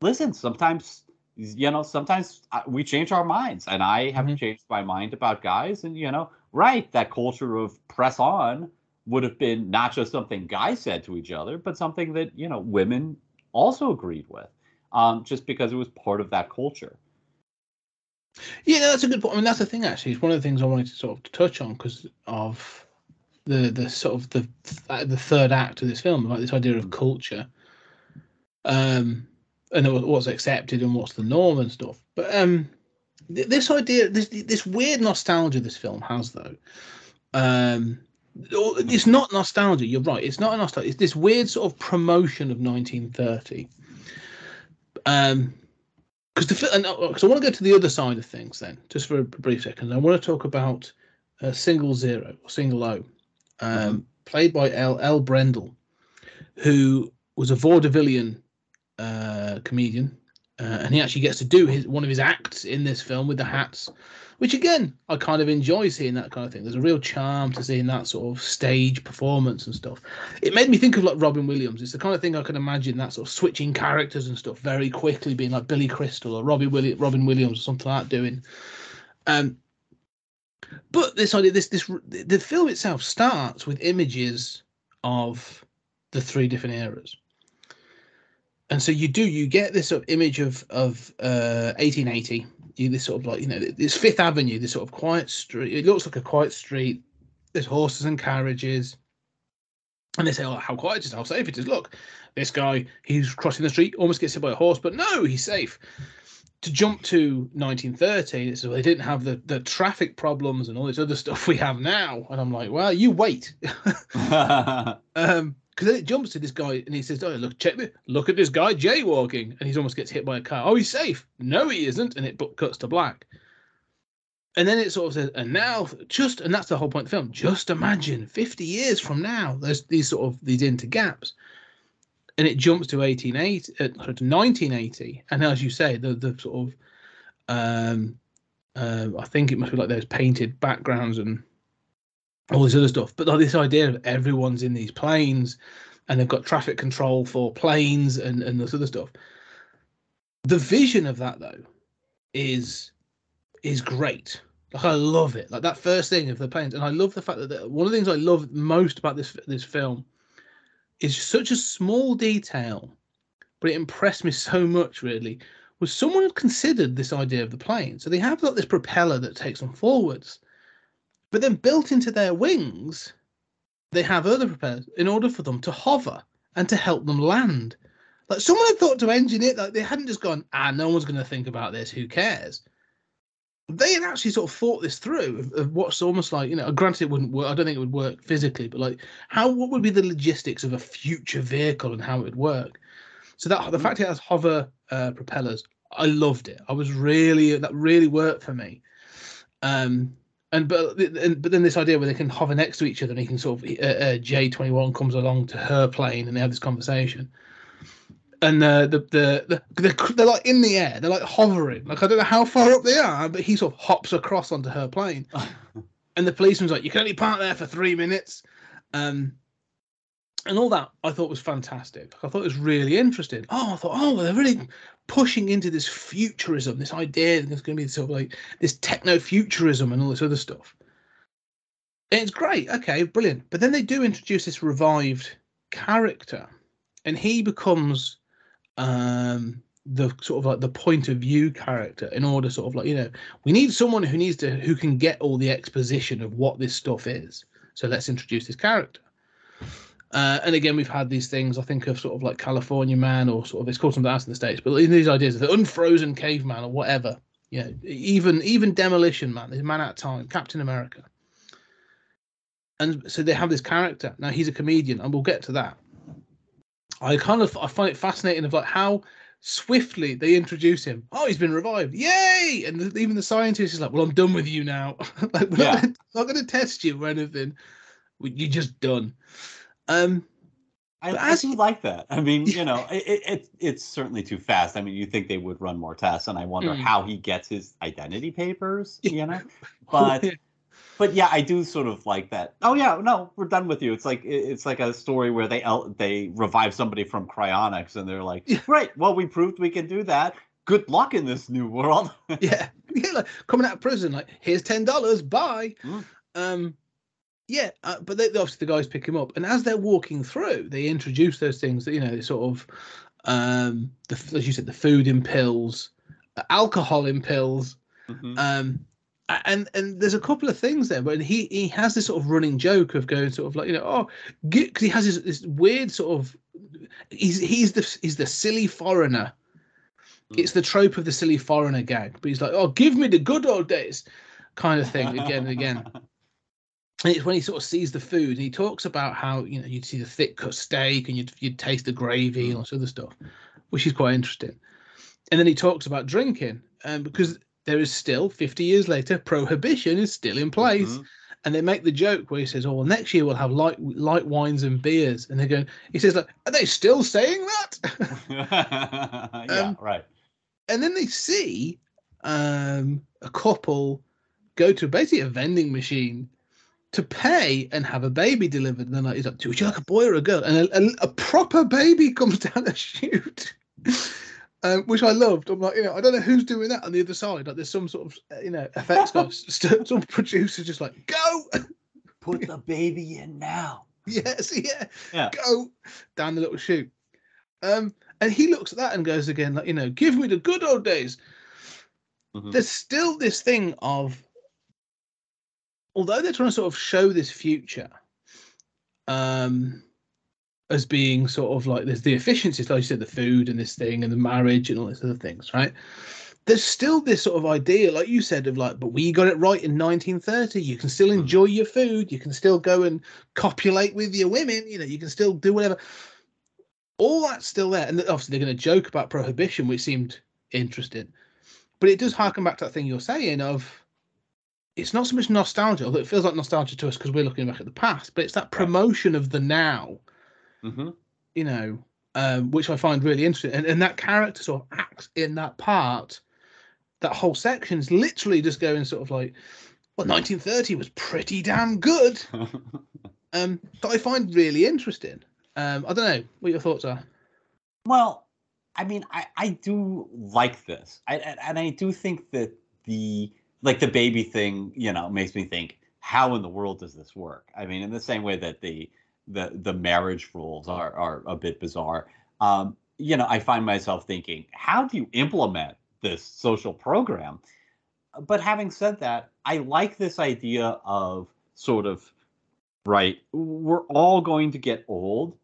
[SPEAKER 5] listen, sometimes, you know, sometimes uh, we change our minds. And I have
[SPEAKER 4] Mhm.
[SPEAKER 5] changed my mind about guys. And, you know, right, that culture of press on would have been not just something guys said to each other, but something that, you know, women also agreed with, um, just because it was part of that culture.
[SPEAKER 4] Yeah, that's a good point. I mean, that's the thing. Actually, it's one of the things I wanted to sort of touch on because of the the sort of the the third act of this film, like this idea of culture, um, and what's accepted and what's the norm and stuff. But um, th- this idea, this this weird nostalgia this film has, though, um, it's not nostalgia. You're right. It's not a nostalgia. It's this weird sort of promotion of 1930. Um, because the and because I want to go to the other side of things then, just for a brief second. I want to talk about uh, Single Zero or Single O, um, played by L. L. Brendel, who was a vaudevillian uh, comedian, uh, and he actually gets to do his one of his acts in this film with the hats, which again I kind of enjoy seeing that kind of thing. There's a real charm to seeing that sort of stage performance and stuff. It made me think of like Robin Williams. It's the kind of thing I can imagine that sort of switching characters and stuff very quickly, being like Billy Crystal or Robbie Willi- Robin Williams or something like that doing. Um, but this idea, this this the film itself starts with images of the three different eras, and so you do you get this sort of image of of uh, 1880. You this sort of like you know this Fifth Avenue, this sort of quiet street. It looks like a quiet street. There's horses and carriages. And they say, "Oh, how quiet it is! How safe it is! Look, this guy, he's crossing the street, almost gets hit by a horse, but no, he's safe." To jump to 1930, this is they didn't have the, the traffic problems and all this other *laughs* stuff we have now. And I'm like, well, you wait. *laughs* *laughs* um, because then it jumps to this guy and he says, "Oh, look, check this! Look at this guy jaywalking," and he's almost gets hit by a car. Oh, he's safe. No, he isn't, and it cuts to black. And then it sort of says, "And now, just," and that's the whole point of the film. Just imagine, 50 years from now, there's these sort of these inter gaps, and it jumps to 1880, uh, to 1980, and as you say, the the sort of um, Um, I think it must be like those painted backgrounds and all this other stuff. But like this idea of everyone's in these planes and they've got traffic control for planes and, and this other stuff. The vision of that though is is great. Like I love it. Like that first thing of the planes, and I love the fact that the, one of the things I love most about this this film is such a small detail, but it impressed me *laughs* so much. Really, was someone considered this idea of the plane. So they have got this propeller that takes them forwards, but then built into their wings, they have other propellers in order for them to hover and to help them land. Like someone had thought to engineer, like they hadn't just gone, ah, no one's going to think about this. Who cares? They had actually sort of thought this through of, of what's almost like, you know, granted it wouldn't work. I don't think it would work physically, but like how, what would be the logistics of a future vehicle and how it would work? So that the fact it has hover uh, propellers, I loved it. I was really that really worked for me. Um, and but and, but then this idea where they can hover next to each other and he can sort of uh, uh, J twenty one comes along to her plane and they have this conversation. And uh, the, the the they're, they're like in the air, they're like hovering. Like I don't know how far up they are, but he sort of hops across onto her plane. *laughs* and the policeman's like, "You can only park there for three minutes." Um, and all that I thought was fantastic. I thought it was really interesting. Oh, I thought, oh, well, they're really pushing into this futurism, this idea that there's going to be sort of like this techno futurism and all this other stuff. And it's great. Okay, brilliant. But then they do introduce this revived character, and he becomes um the sort of like the point of view character in order sort of like you know we need someone who needs to who can get all the exposition of what this stuff is so let's introduce this character uh, and again, we've had these things. I think of sort of like California Man, or sort of it's called something else in the states. But these ideas of the unfrozen caveman or whatever. You know, even even Demolition Man, this Man Out of Time, Captain America. And so they have this character. Now he's a comedian, and we'll get to that. I kind of I find it fascinating of like how swiftly they introduce him. Oh, he's been revived! Yay! And the, even the scientist is like, "Well, I'm done with you now. *laughs* like, we're
[SPEAKER 5] Yeah. *laughs*
[SPEAKER 4] not, not going to test you or anything. You're just done." Um,
[SPEAKER 5] I,
[SPEAKER 4] But
[SPEAKER 5] I do like that. I mean, you know, it, *laughs* it, it it's certainly too fast. I mean, you think they would run more tests, and I wonder
[SPEAKER 4] Mm.
[SPEAKER 5] how he gets his identity papers. You know, *laughs* but but yeah, I do sort of like that. Oh yeah, no, we're done with you. It's like it- it's like a story where they el- they revive somebody from cryonics, and they're like, right, well, we proved we can do that. Good luck in this new world. *laughs*
[SPEAKER 4] yeah, yeah, like coming out of prison, like here's ten dollars, bye.
[SPEAKER 5] Mm.
[SPEAKER 4] Um, yeah, uh, but they, obviously the guys pick him up, and as they're walking through, they introduce those things that you know, sort of, um, the as you said, the food in pills, uh, alcohol in pills,
[SPEAKER 5] Mhm.
[SPEAKER 4] um, and and there's a couple of things there, but he he has this sort of running joke of going sort of like you know, oh, because he has this, this weird sort of, he's he's the he's the silly foreigner it's the trope of the silly foreigner gag, but he's like, "Oh, give me the good old days," kind of thing again and again. *laughs* And it's when he sort of sees the food and he talks about how you know you'd see the thick cut steak and you'd you'd taste the gravy and all this other stuff, which is quite interesting. And then he talks about drinking, um, because there is still 50 years later prohibition is still in place,
[SPEAKER 5] Mhm.
[SPEAKER 4] and they make the joke where he says, "Oh, well, next year we'll have light light wines and beers," and they're going. He says, "Like, are they still saying that?" *laughs* *laughs*
[SPEAKER 5] yeah,
[SPEAKER 4] Um,
[SPEAKER 5] right.
[SPEAKER 4] and then they see um, a couple go to basically a vending machine to pay and have a baby delivered. And then like, he's like, "Would you like a boy or a girl?" And a, a, a proper baby *laughs* comes down the chute, *laughs* um, which I loved. I'm like, you know, I don't know who's doing that on the other side. Like, there's some sort of, uh, you know, effects *laughs* guy, st- some producer just like, "Go,
[SPEAKER 5] Put the baby in now.
[SPEAKER 4] yes, yeah,
[SPEAKER 5] Yeah.
[SPEAKER 4] go down the little chute." Um, and he looks at that and goes again, like, you know, give me the good old days.
[SPEAKER 5] Mhm.
[SPEAKER 4] there's still this thing of although they're trying to sort of show this future um as being sort of like there's the efficiencies like you said the food and this thing and the marriage and all these other things right? There's still this sort of idea like you said of like but we got it right in 1930 you can still enjoy your food. You can still go and copulate with your women. You know you can still do whatever. All that's still there. And obviously they're going to joke about prohibition which seemed interesting. But it does harken back to that thing you're saying of it's not so much nostalgia, although it feels like nostalgia to us because we're looking back at the past, but it's that promotion of the now,
[SPEAKER 5] Mhm.
[SPEAKER 4] you know, um, which I find really interesting. And, and that character sort of acts in that part that whole section's literally just going sort of like, well, 1930 was pretty damn good. *laughs* Um, that I find really interesting. Um, I don't know what your thoughts are.
[SPEAKER 5] Well, I mean, I, I do like this, I, and and I do think that the like the baby thing, you know, makes me think, how in the world does this work? I mean, in the same way that the the the marriage rules are are a bit bizarre. Um, you know, I find myself thinking, how do you implement this social program? But having said that, I like this idea of sort of right. We're all going to get old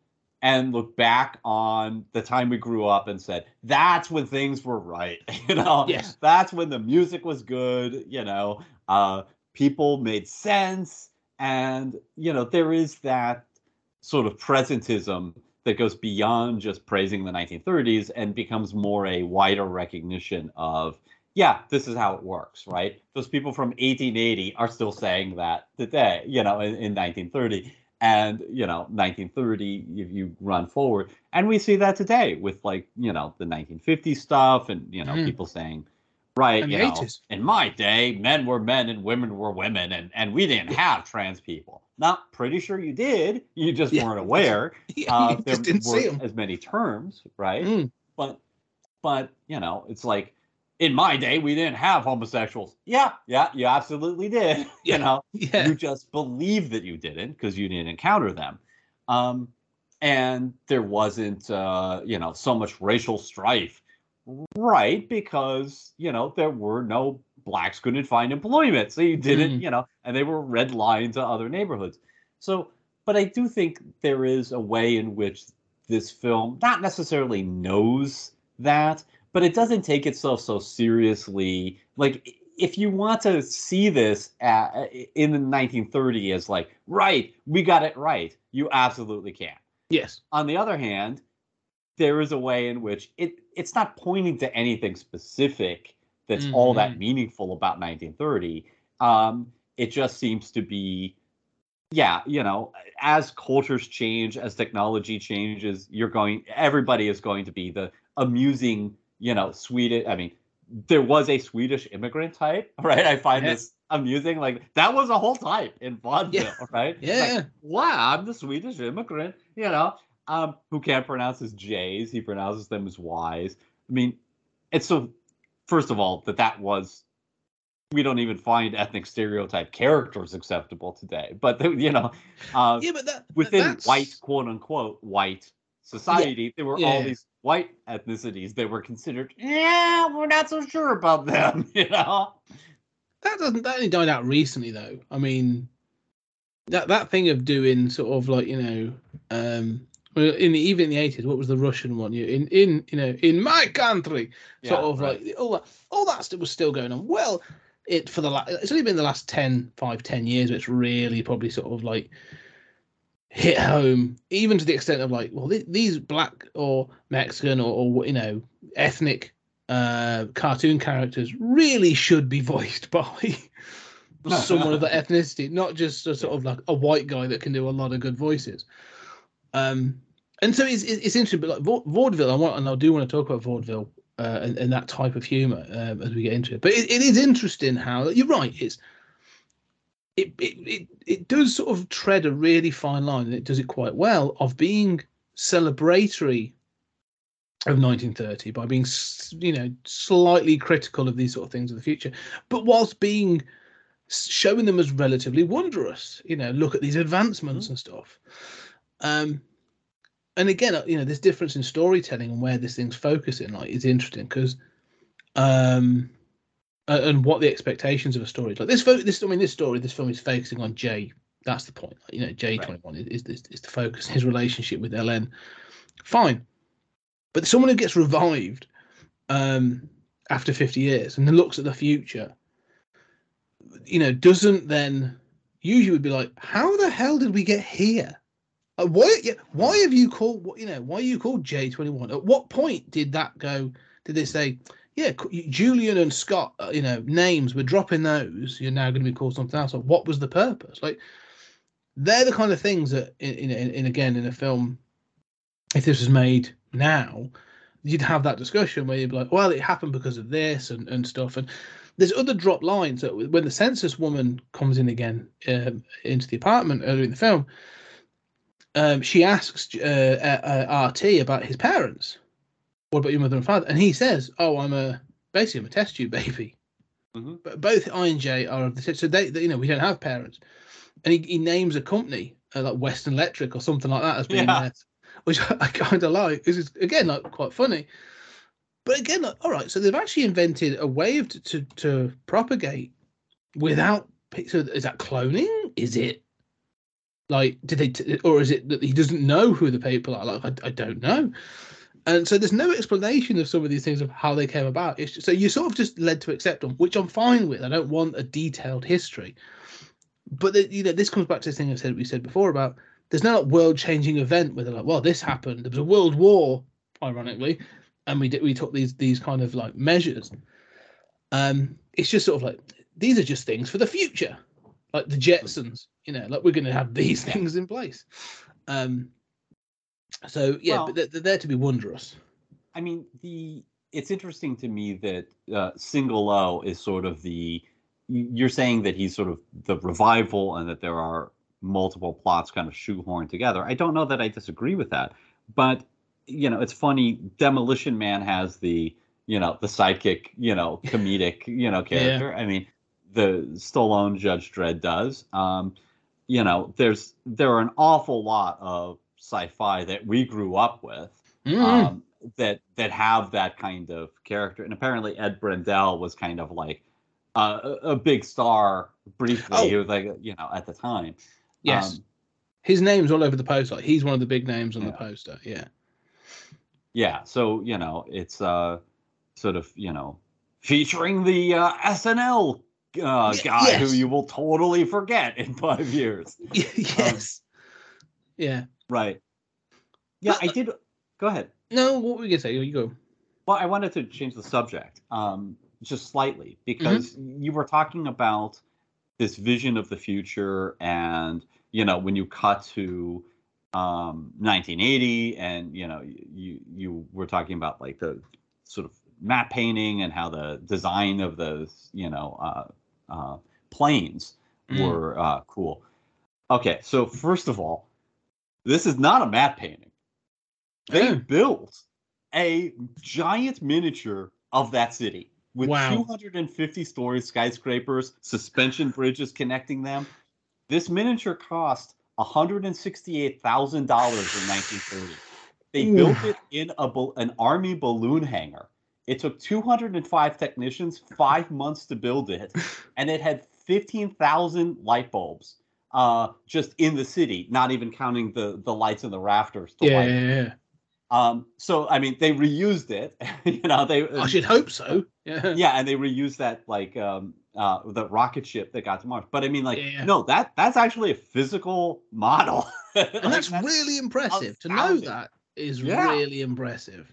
[SPEAKER 5] and look back on the time we grew up and said that's when things were right *laughs* you know?
[SPEAKER 4] Yes.
[SPEAKER 5] that's when the music was good you know? Uh people made sense and you know there is that sort of presentism that goes beyond just praising the 1930s and becomes more a wider recognition of yeah this is how it works right? Those people from 1880 are still saying that today you know in, in 1930 and you know 1930 if you run forward and we see that today with like you know the 1950 stuff and you know
[SPEAKER 4] Mhm.
[SPEAKER 5] people saying right
[SPEAKER 4] And
[SPEAKER 5] you know
[SPEAKER 4] 80s.
[SPEAKER 5] in my day men were men and women were women and and we didn't have trans people not pretty sure you did you just
[SPEAKER 4] Yeah.
[SPEAKER 5] weren't *laughs* aware
[SPEAKER 4] Yeah,
[SPEAKER 5] uh, there
[SPEAKER 4] just didn't see them.
[SPEAKER 5] as many terms right
[SPEAKER 4] Mm.
[SPEAKER 5] but but you know it's like in my day we didn't have homosexuals. Yeah yeah you absolutely did *laughs*
[SPEAKER 4] Yeah.
[SPEAKER 5] you know?
[SPEAKER 4] Yeah,
[SPEAKER 5] you just believe that you didn't because you didn't encounter them. Um, and there wasn't uh, you know so much racial strife. Right because you know there were no blacks couldn't find employment so you didn't
[SPEAKER 4] Mm.
[SPEAKER 5] you know and they were red lines to other neighborhoods. So but i do think there is a way in which this film not necessarily knows that but it doesn't take itself so seriously. Like if you want to see this at, in the 1930 as like right we got it right you absolutely can.
[SPEAKER 4] Yes,
[SPEAKER 5] on the other hand there is a way in which it it's not pointing to anything specific that's all that meaningful about 1930 um it just seems to be yeah you know as cultures change as technology changes you're going everybody is going to be the amusing you know swedish i mean there was a swedish immigrant type *laughs* right i find
[SPEAKER 4] Yeah.
[SPEAKER 5] this amusing like that was a whole type in vaudeville
[SPEAKER 4] Yeah. *laughs*
[SPEAKER 5] right
[SPEAKER 4] Yeah.
[SPEAKER 5] Like, wow i'm the swedish immigrant you know um who can't pronounce his j's he pronounces them as y's i mean it's so first of all that that was we don't even find ethnic stereotype characters acceptable today but *laughs* you know uh,
[SPEAKER 4] yeah, but that
[SPEAKER 5] within
[SPEAKER 4] that's,
[SPEAKER 5] white quote unquote white society there were all these white ethnicities that were considered yeah we're not so sure about them *laughs* you know
[SPEAKER 4] that doesn't that only died out recently though. I mean, that that thing of doing sort of like you know, um, well, in the, even in the eighties, what was the Russian one? You in in you know in my country, sort
[SPEAKER 5] Yeah,
[SPEAKER 4] of
[SPEAKER 5] right.
[SPEAKER 4] like all that all that stuff was still going on. Well, it for the last it's only been the last 10, 5, 10 years where it's really probably sort of like hit home, even to the extent of like, well, th- these black or Mexican or, or you know ethnic uh cartoon characters really should be *laughs* voiced by *laughs* someone of that ethnicity, not just a sort of like a white guy that can do a lot of good voices. Um, and so it's it's interesting, but like vau- vaudeville, I want and I do want to talk about vaudeville uh, and, and that type of humor um, as we get into it. But it, it is interesting how you're right. It's it, it it it does sort of tread a really fine line, and it does it quite well of being celebratory of 1930 by being you know slightly critical of these sort of things of the future, but whilst being showing them as relatively wondrous. You know, look at these advancements and stuff. Um, and again, uh, you know, this difference in storytelling and where this thing's focusing, like, is interesting because, um, uh, and what the expectations of a story is like this. Fo- this, I mean, this story, this film is focusing on Jay. That's the point. You know, Jay twenty one is, is is the focus. His relationship with Ellen, fine, but someone who gets revived, um, after fifty years and then looks at the future you know, doesn't then usually would be like, how the hell did we get here? Uh, why? Yeah, why have you called? what- You know, why are you called J twenty one? At what point did that go? Did they say, yeah, Julian and Scott? Uh, you know, names we're dropping those. You're now going to be called something else. Or what was the purpose? Like, they're the kind of things that, in, in, in again, in a film, if this was made now, you'd have that discussion where you'd be like, well, it happened because of this and, and stuff. And there's other drop lines that when the census woman comes in again um, into the apartment earlier in the film, um, she asks uh, uh, uh, RT about his parents. What about your mother and father? And he says, "Oh, I'm a basically I'm a test tube baby."
[SPEAKER 5] Mhm.
[SPEAKER 4] But both I and J are of the so they, they you know we don't have parents, and he, he names a company uh, like Western Electric or something like that as being
[SPEAKER 5] Yeah.
[SPEAKER 4] theirs, which I, *laughs* I kind of like. This is again like quite funny. But again, like, all right, so they've actually invented a way of to, to, to propagate without. So is that cloning? Is it like did they t- or is it that he doesn't know who the people are? Like I, I don't know. And so there's no explanation of some of these things of how they came about. Just, so you sort of just led to accept them, which I'm fine with. I don't want a detailed history. But the, you know, this comes back to this thing I said we said before about there's no like world changing event where they're like, well, this happened. There was a world war, ironically, and we did we took these these kind of like measures. Um, it's just sort of like these are just things for the future, like the Jetsons. You know, like we're going to have these *laughs* things in place. Um, so yeah,
[SPEAKER 5] Well-
[SPEAKER 4] but they're, they're there to be wondrous.
[SPEAKER 5] I mean, the it's interesting to me that uh, Single O is sort of the you're saying that he's sort of the revival and that there are multiple plots kind of shoehorned together. I don't know that I disagree with that, but you know, it's funny. Demolition Man has the you know the sidekick, you know, *laughs* comedic, you know, character. I mean, the Stallone Judge Dredd does. Um, you know, there's there are an awful lot of sci-fi that we grew up with
[SPEAKER 4] Mm.
[SPEAKER 5] um, that that have that kind of character. And apparently, El Brendel was kind of like uh, a, a big star briefly.
[SPEAKER 4] Oh.
[SPEAKER 5] He was like you know at the time.
[SPEAKER 4] yes,
[SPEAKER 5] Um,
[SPEAKER 4] his name's all over the poster. He's one of the big names on the poster. Yeah.
[SPEAKER 5] yeah. So you know, it's uh, sort of you know featuring the uh, SNL uh, guy
[SPEAKER 4] yes.
[SPEAKER 5] who you will totally forget in five years. *laughs*
[SPEAKER 4] yes. yeah.
[SPEAKER 5] Right. Yeah, I did. Go ahead.
[SPEAKER 4] No, what were you gonna say? You go.
[SPEAKER 5] Well, I wanted to change the subject um, just slightly because you were talking about this vision of the future, and you know, when you cut to um, 1980, and you know, you you were talking about like the sort of map painting and how the design of those, you know, uh, uh, planes
[SPEAKER 4] Mm.
[SPEAKER 5] were uh, cool. Okay, so first of all, this is not a matte painting. They built a giant miniature of that city with
[SPEAKER 4] Wow.
[SPEAKER 5] 250 story skyscrapers, suspension bridges connecting them. This miniature cost $168,000 in 1930. They built it in a an army balloon hangar. It took 205 technicians five months to build it, *laughs* and it had 15,000 light bulbs uh, just in the city, not even counting the the lights in the rafters. to
[SPEAKER 4] Yeah, yeah, yeah.
[SPEAKER 5] um, so I mean, they reused it. *laughs* you know, they
[SPEAKER 4] I should hope so. Yeah.
[SPEAKER 5] yeah, and they reused that like um, uh, the rocket ship that got to Mars. But I mean, like,
[SPEAKER 4] Yeah.
[SPEAKER 5] no, that that's actually a physical model, *laughs*
[SPEAKER 4] And that's really impressive. To know that is
[SPEAKER 5] Yeah.
[SPEAKER 4] really impressive.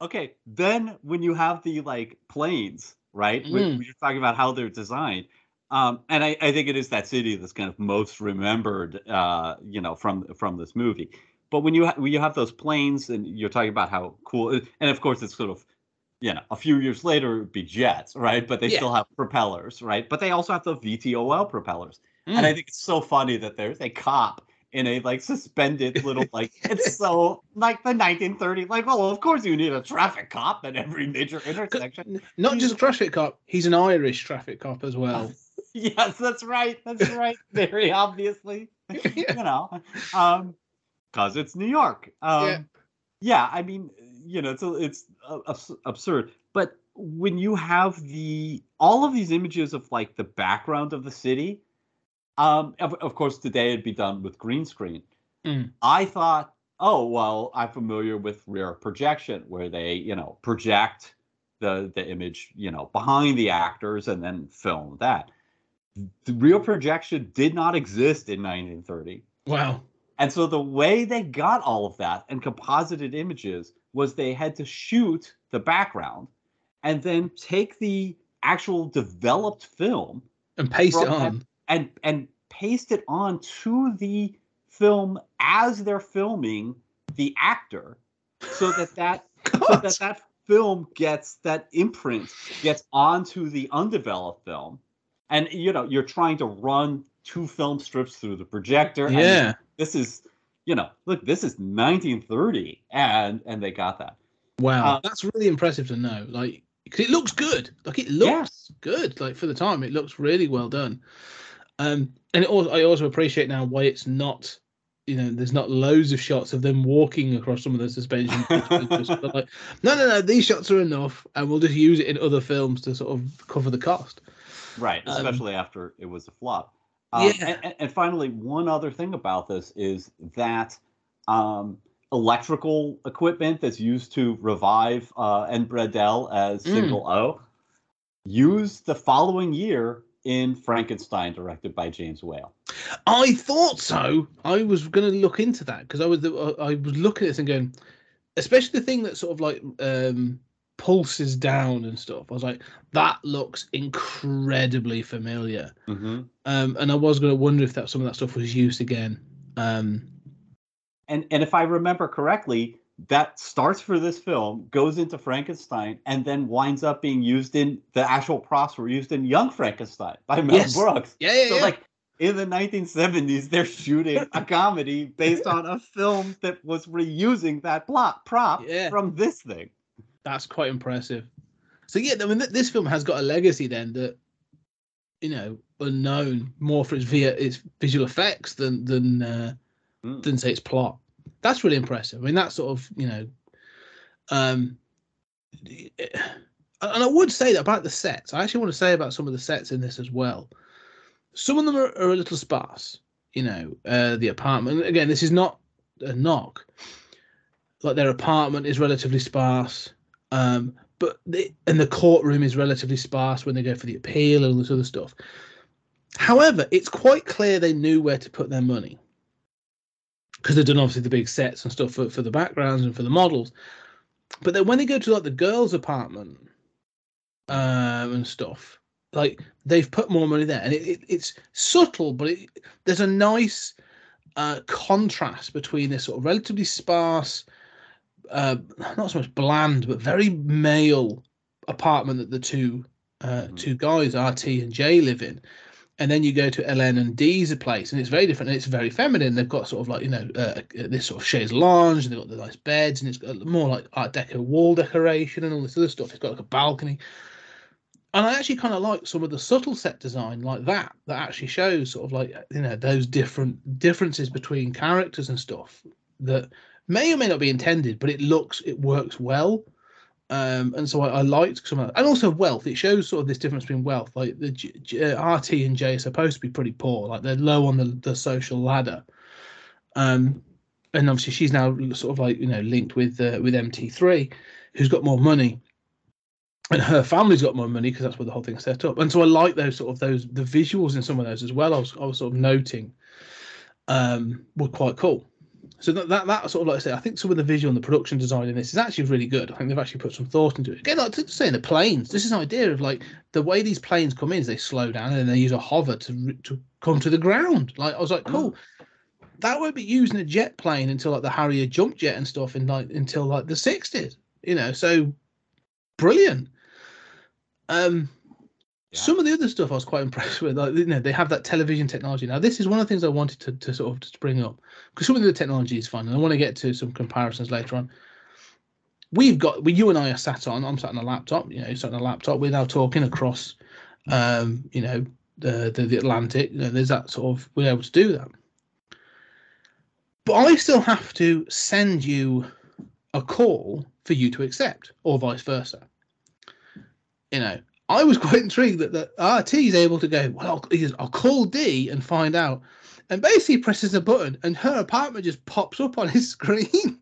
[SPEAKER 5] okay. Then when you have the like planes, right?
[SPEAKER 4] Mm.
[SPEAKER 5] when you're talking about how they're designed. Um, and I, I think it is that city that's kind of most remembered, uh, you know, from from this movie. But when you ha- when you have those planes and you're talking about how cool, and of course it's sort of, you know, a few years later it would be jets, right? But they
[SPEAKER 4] Yeah.
[SPEAKER 5] still have propellers, right? But they also have the VTOL propellers,
[SPEAKER 4] Mm.
[SPEAKER 5] and I think it's so funny that there's a cop in a like suspended little like it's so like the 1930s. Like, well, of course you need a traffic cop at every major intersection.
[SPEAKER 4] Not just a traffic cop, he's an Irish traffic cop as well. *laughs*
[SPEAKER 5] yes, that's right. That's right. Very obviously, *laughs*
[SPEAKER 4] Yeah.
[SPEAKER 5] you know, um, because it's New York. Um,
[SPEAKER 4] Yeah.
[SPEAKER 5] yeah. I mean, you know, it's a, it's uh, abs- absurd. But when you have the all of these images of like the background of the city, um, of, of course today it'd be done with green screen.
[SPEAKER 4] Mm.
[SPEAKER 5] I thought, oh well, I'm familiar with rear projection, where they, you know, project the the image, you know, behind the actors and then film that. The real projection did not exist in 1930.
[SPEAKER 4] Wow.
[SPEAKER 5] And so the way they got all of that and composited images was they had to shoot the background and then take the actual developed film
[SPEAKER 4] And paste it on.
[SPEAKER 5] and and paste it on to the film as they're filming the actor so that that *laughs* so that that film gets that imprint gets onto the undeveloped film and you know you're trying to run two film strips through the projector and
[SPEAKER 4] Yeah.
[SPEAKER 5] this is you know look this is 1930 and and they got that
[SPEAKER 4] Wow,
[SPEAKER 5] Uh,
[SPEAKER 4] that's really impressive to know. Like because it looks good. Like, it looks
[SPEAKER 5] Yes.
[SPEAKER 4] good. Like for the time, it looks really well done. Um, and also, I also appreciate now why it's not, you know, there's not loads of shots of them walking across some of the suspension. *laughs* Like, no, no, no, these shots are enough, and we'll just use it in other films to sort of cover the cost.
[SPEAKER 5] Right *laughs*
[SPEAKER 4] Um,
[SPEAKER 5] especially after it was a flop um,
[SPEAKER 4] Yeah.
[SPEAKER 5] and, and- and finally one other thing about this is that um, electrical equipment that's used to revive uh, El Brendel as
[SPEAKER 4] Mm.
[SPEAKER 5] single o used the following year in frankenstein directed by james whale
[SPEAKER 4] I thought so. I was going to look into that because I was I was looking at this and going, especially the thing that sort of like um pulses down and stuff. I was like, that looks incredibly familiar. Um, and I was going to wonder if that some of that stuff was used again. Um,
[SPEAKER 5] and and if I remember correctly, that starts for this film, goes into Frankenstein, and then winds up being used in the actual props were used in Young Frankenstein by Mel
[SPEAKER 4] Yes.
[SPEAKER 5] Brooks.
[SPEAKER 4] yeah, yeah,
[SPEAKER 5] So
[SPEAKER 4] yeah.
[SPEAKER 5] like in the 1970s, they're shooting a *laughs* comedy based on a film that was reusing that plot prop
[SPEAKER 4] Yeah.
[SPEAKER 5] from this thing.
[SPEAKER 4] That's quite impressive. So yeah, I mean, th- this film has got a legacy then that you know unknown more for its via its visual effects than than uh,
[SPEAKER 5] Mm.
[SPEAKER 4] than say its plot. That's really impressive. I mean, that sort of you know, um, and I would say that about the sets. I actually want to say about some of the sets in this as well. Some of them are, are a little sparse. You know, uh, the apartment. Again, this is not a knock. Like their apartment is relatively sparse. Um, but the and the courtroom is relatively sparse when they go for the appeal and all this other stuff. However, it's quite clear they knew where to put their money because they've done obviously the big sets and stuff for, for the backgrounds and for the models. But then when they go to like the girls' apartment um, and stuff, like they've put more money there, and it, it, it's subtle, but it, there's a nice uh, contrast between this sort of relatively sparse uh, not so much bland, but very male apartment that the two uh,
[SPEAKER 5] Mhm.
[SPEAKER 4] two guys, RT and Jay, live in. And then you go to Ellen and Dee's place, and it's very different. And it's very feminine. They've got sort of like you know uh, this sort of chaise lounge, and they've got the nice beds, and it's got more like Art Deco wall decoration and all this other stuff. It's got like a balcony, and I actually kind of like some of the subtle set design like that that actually shows sort of like you know those different differences between characters and stuff that may or may not be intended, but it looks it works well. Um, and so I, I liked some of that. and also wealth. It shows sort of this difference between wealth. Like the J- J- uh, RT and J are supposed to be pretty poor, like they're low on the, the social ladder. Um, and obviously she's now sort of like you know linked with uh, with MT3, who's got more money, and her family's got more money because that's where the whole thing's set up. And so I like those sort of those the visuals in some of those as well. I was I was sort of noting um, were quite cool. So that, that that sort of like I say, I think some of the visual and the production design in this is actually really good. I think they've actually put some thought into it. Again, like to say in the planes, this is an idea of like the way these planes come in is they slow down and they use a hover to to come to the ground. Like I was like, cool. That won't be using a jet plane until like the Harrier jump jet and stuff in like until like the sixties. You know, so brilliant. Um,
[SPEAKER 5] Yeah.
[SPEAKER 4] some of the other stuff I was quite impressed with. Like, you know, they have that television technology. Now, this is one of the things I wanted to, to sort of just bring up because some of the technology is fun, and I want to get to some comparisons later on. We've got, well, you and I are sat on. I'm sat on a laptop. You know, you're sat on a laptop. We're now talking across, um, you know, the, the the Atlantic. You know, there's that sort of we're able to do that. But I still have to send you a call for you to accept, or vice versa. You know, I was *laughs* quite intrigued that the RT is able to go, well, I'll, goes, I'll call D and find out. And basically presses a button and her apartment just pops up on his *laughs* screen.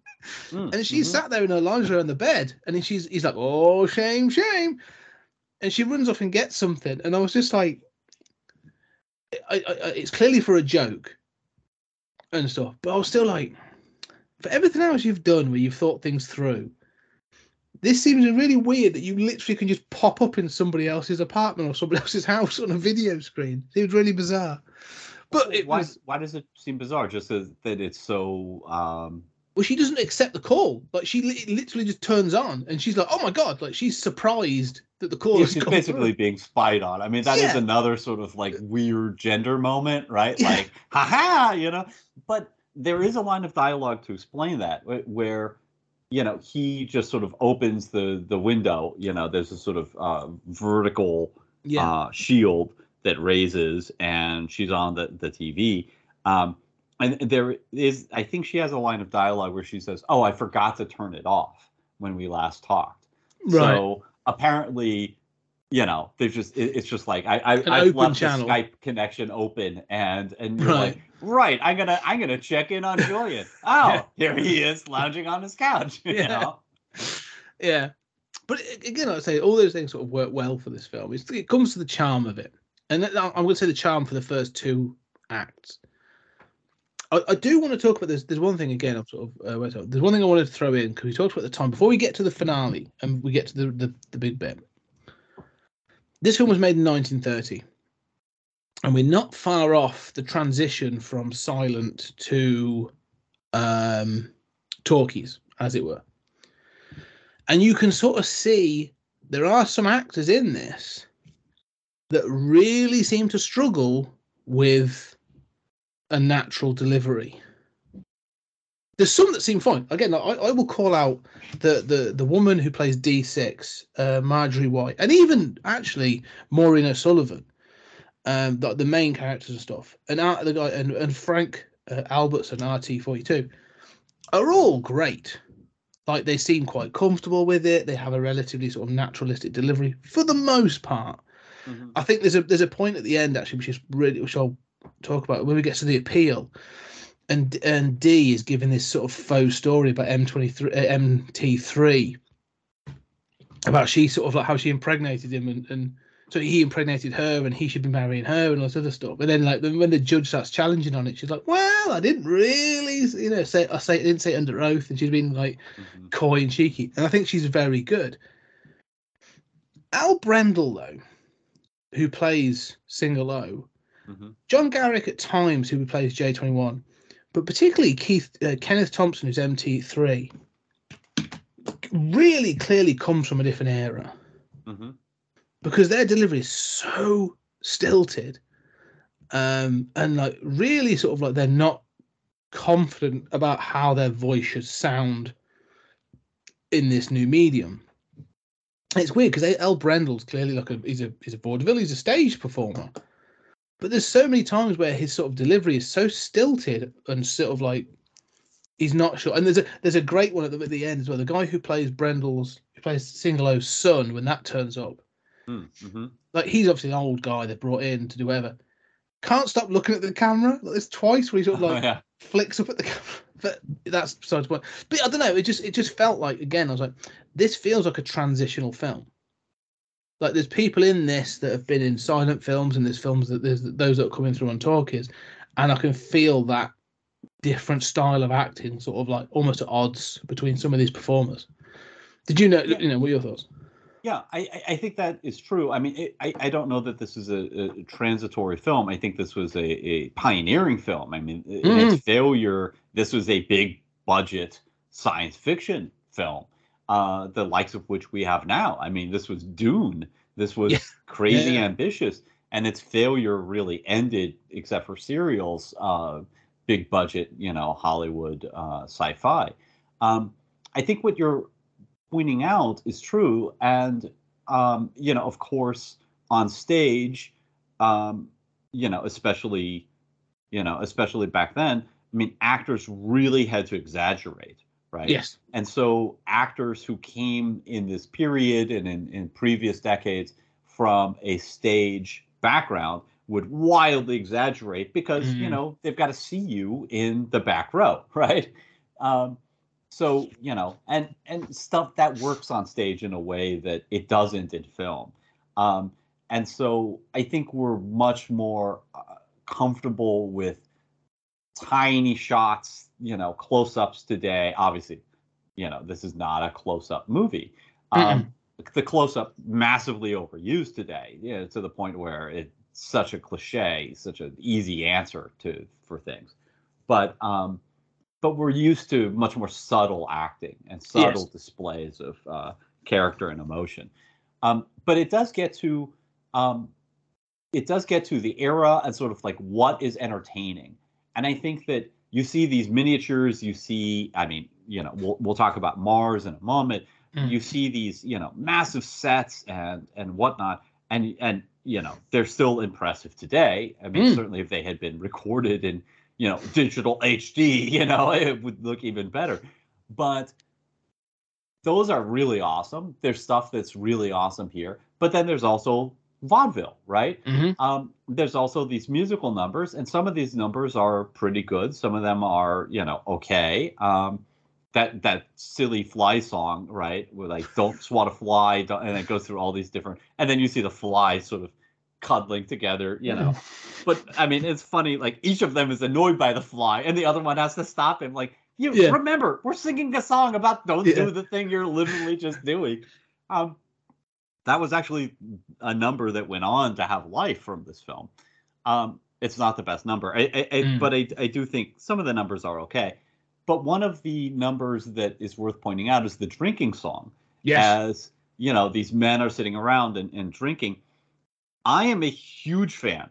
[SPEAKER 5] Mm,
[SPEAKER 4] and she's
[SPEAKER 5] mhm.
[SPEAKER 4] sat there in her lingerie on the bed. And she's he's like, oh, shame, shame. And she runs off and gets something. And I was just like, I, I, I- it's clearly for a joke and stuff. But I was still like, for everything else you've done where you've thought things through, this seems really weird that you literally can just pop up in somebody else's apartment or somebody *laughs* else's house on a video screen. Seems really bizarre. But it
[SPEAKER 5] why,
[SPEAKER 4] was
[SPEAKER 5] why does it seem bizarre? Just that it's so um,
[SPEAKER 4] well, she doesn't accept the call. Like she li- literally just turns on, and she's like, "Oh my god!" Like she's surprised that the call
[SPEAKER 5] Yeah,
[SPEAKER 4] is
[SPEAKER 5] she's basically being spied on. I mean, that is
[SPEAKER 4] Yeah.
[SPEAKER 5] another sort of like weird gender moment, right? Like, haha, you know. But there is a line of dialogue to explain that, where you know he just sort of opens the the window. You know, there's a sort of uh, vertical
[SPEAKER 4] Yeah,
[SPEAKER 5] uh, shield that raises, and she's on the the TV. Um, and there is, I think she has a line of dialogue where she says, "Oh, I forgot to turn it off when we last talked."
[SPEAKER 4] right.
[SPEAKER 5] So apparently, you know, there's just it, it's just like I, I I've left
[SPEAKER 4] channel.
[SPEAKER 5] the Skype connection open, and and you're
[SPEAKER 4] Right.
[SPEAKER 5] like, right, I'm gonna I'm gonna check in on Julian. *laughs* Oh, here he is lounging on his couch. *laughs* You
[SPEAKER 4] Yeah.
[SPEAKER 5] know?
[SPEAKER 4] Yeah, but again, I'd say, all those things sort of work well for this film. It's, it comes to the charm of it, and I'm going to say the charm for the first two acts. I, I do want to talk about this. There's one thing again. I'm sort of uh, there's one thing I wanted to throw in because we talked about the time before we get to the finale and we get to the the, the big bit. This film was made in 1930, and we're not far off the transition from silent to um, talkies, as it were and you can sort of see there are some actors in this that really seem to struggle with a natural delivery. There's some that seem fine. Again, I, I will call out the the the woman who plays D6, uh, Marjorie White, and even actually Maureen O'Sullivan, um, the, the main characters and stuff, and Art, the guy and, and Frank uh, Albertson, RT42, are all great like they seem quite comfortable with it. They have a relatively sort of naturalistic delivery for the most part.
[SPEAKER 5] Mhm.
[SPEAKER 4] I think there's a there's a point at the end actually, which is really which I'll talk about when we get to the appeal, and and D is giving this sort of faux story about M twenty three MT three about she sort of like how she impregnated him and and so he impregnated her and he should be marrying her and all this other stuff. And then like when the judge starts challenging on it, she's like, well, I didn't really you know say I say I didn't say it under oath, and she's been like
[SPEAKER 5] Mhm.
[SPEAKER 4] coy and cheeky, and I think she's very good. El Brendel, though, who plays Single O,
[SPEAKER 5] Mhm.
[SPEAKER 4] John Garrick at times, who plays J21, but particularly Keith uh, Kenneth Thompson, who's MT3, really clearly comes from a different era.
[SPEAKER 5] Mhm.
[SPEAKER 4] because their delivery is so stilted um and like really sort of like they're not confident about how their voice should sound in this new medium. It's weird because El Brendel's clearly like a he's a he's a vaudeville he's a stage performer but there's so many times where his sort of delivery is so stilted and sort of like he's not sure and there's a there's a great one at the, at the end as well the guy who plays Brendel's who plays Single O's son when that turns up
[SPEAKER 5] Mm, mhm.
[SPEAKER 4] like he's obviously an old guy they brought in to do whatever. Can't stop looking at the camera. Like, there's twice where he sort of
[SPEAKER 5] Oh,
[SPEAKER 4] like
[SPEAKER 5] yeah.
[SPEAKER 4] flicks up at the *laughs* camera. But that's besides the point. But I don't know. It just it just felt like again. I was like, this feels like a transitional film. Like there's people in this that have been in silent films, and there's films that there's those that are coming through on talkies, and I can feel that different style of acting, sort of like almost at odds between some of these performers. Did you know?
[SPEAKER 5] Yeah.
[SPEAKER 4] You know, what are your thoughts?
[SPEAKER 5] Yeah, I, I- think that is true. I mean, it, I, I don't know that this is a, a transitory film. I think this was a, a pioneering film. I mean, in its mm. failure, this was a big budget science fiction film, uh, the likes of which we have now. I mean, this was Dune. This was
[SPEAKER 4] Yeah.
[SPEAKER 5] crazy
[SPEAKER 4] Yeah.
[SPEAKER 5] ambitious, and its failure really ended, except for serials, uh, big budget, you know, Hollywood uh, sci-fi. Um, I think what you're pointing out is true and um you know of course on stage um you know especially you know especially back then i mean actors really had to exaggerate right
[SPEAKER 4] Yes.
[SPEAKER 5] and so actors who came in this period and in, in previous decades from a stage background would wildly exaggerate because you
[SPEAKER 4] Mhm.
[SPEAKER 5] know they've got to see you in the back row *laughs* right um, so you know and and stuff that works on stage in a way that it doesn't in film um, and so i think we're much more uh, comfortable with tiny shots you know close-ups today. Obviously you know this is not a close-up movie. Um, the close-up massively overused today you know, to the point where it's such a cliche such an easy answer to for things. But um but we're used to much more subtle acting and subtle displays of uh, character and emotion. Um, but it does get to um, it does get to the era and sort of like what is entertaining. And I think that you see these miniatures, you see, I mean, you know, we'll, we'll talk about Mars in a moment.
[SPEAKER 4] Mm.
[SPEAKER 5] You see these, you know, massive sets and and whatnot, and and you know they're still impressive today. I mean,
[SPEAKER 4] Mm.
[SPEAKER 5] certainly if they had been recorded in you know digital HD, *laughs* you know, it would look even better. But those are really awesome. There's stuff that's really awesome here, but then there's also vaudeville, right?
[SPEAKER 4] hmm
[SPEAKER 5] um, there's also these musical numbers, and some of these numbers are pretty good. Some of them are, you know, okay. Um, that that silly fly song, right? Where like don't swat a fly, don't, and it goes through all these different, and then you see the fly sort of cuddling together, you know. *laughs* but I mean, it's funny. Like each of them is annoyed by the fly, and the other one has to stop him. Like you
[SPEAKER 4] Yeah.
[SPEAKER 5] remember, we're singing a song about don't
[SPEAKER 4] Yeah.
[SPEAKER 5] do the thing you're literally just doing. *laughs* Um, that was actually a number that went on to have life from this film. Um, it's not the best number, I, I, I,
[SPEAKER 4] Mm.
[SPEAKER 5] but I, I do think some of the numbers are okay. But one of the numbers that is worth pointing out is the drinking song.
[SPEAKER 4] Yes.
[SPEAKER 5] As you know, these men are sitting around and, and drinking. I am a huge fan,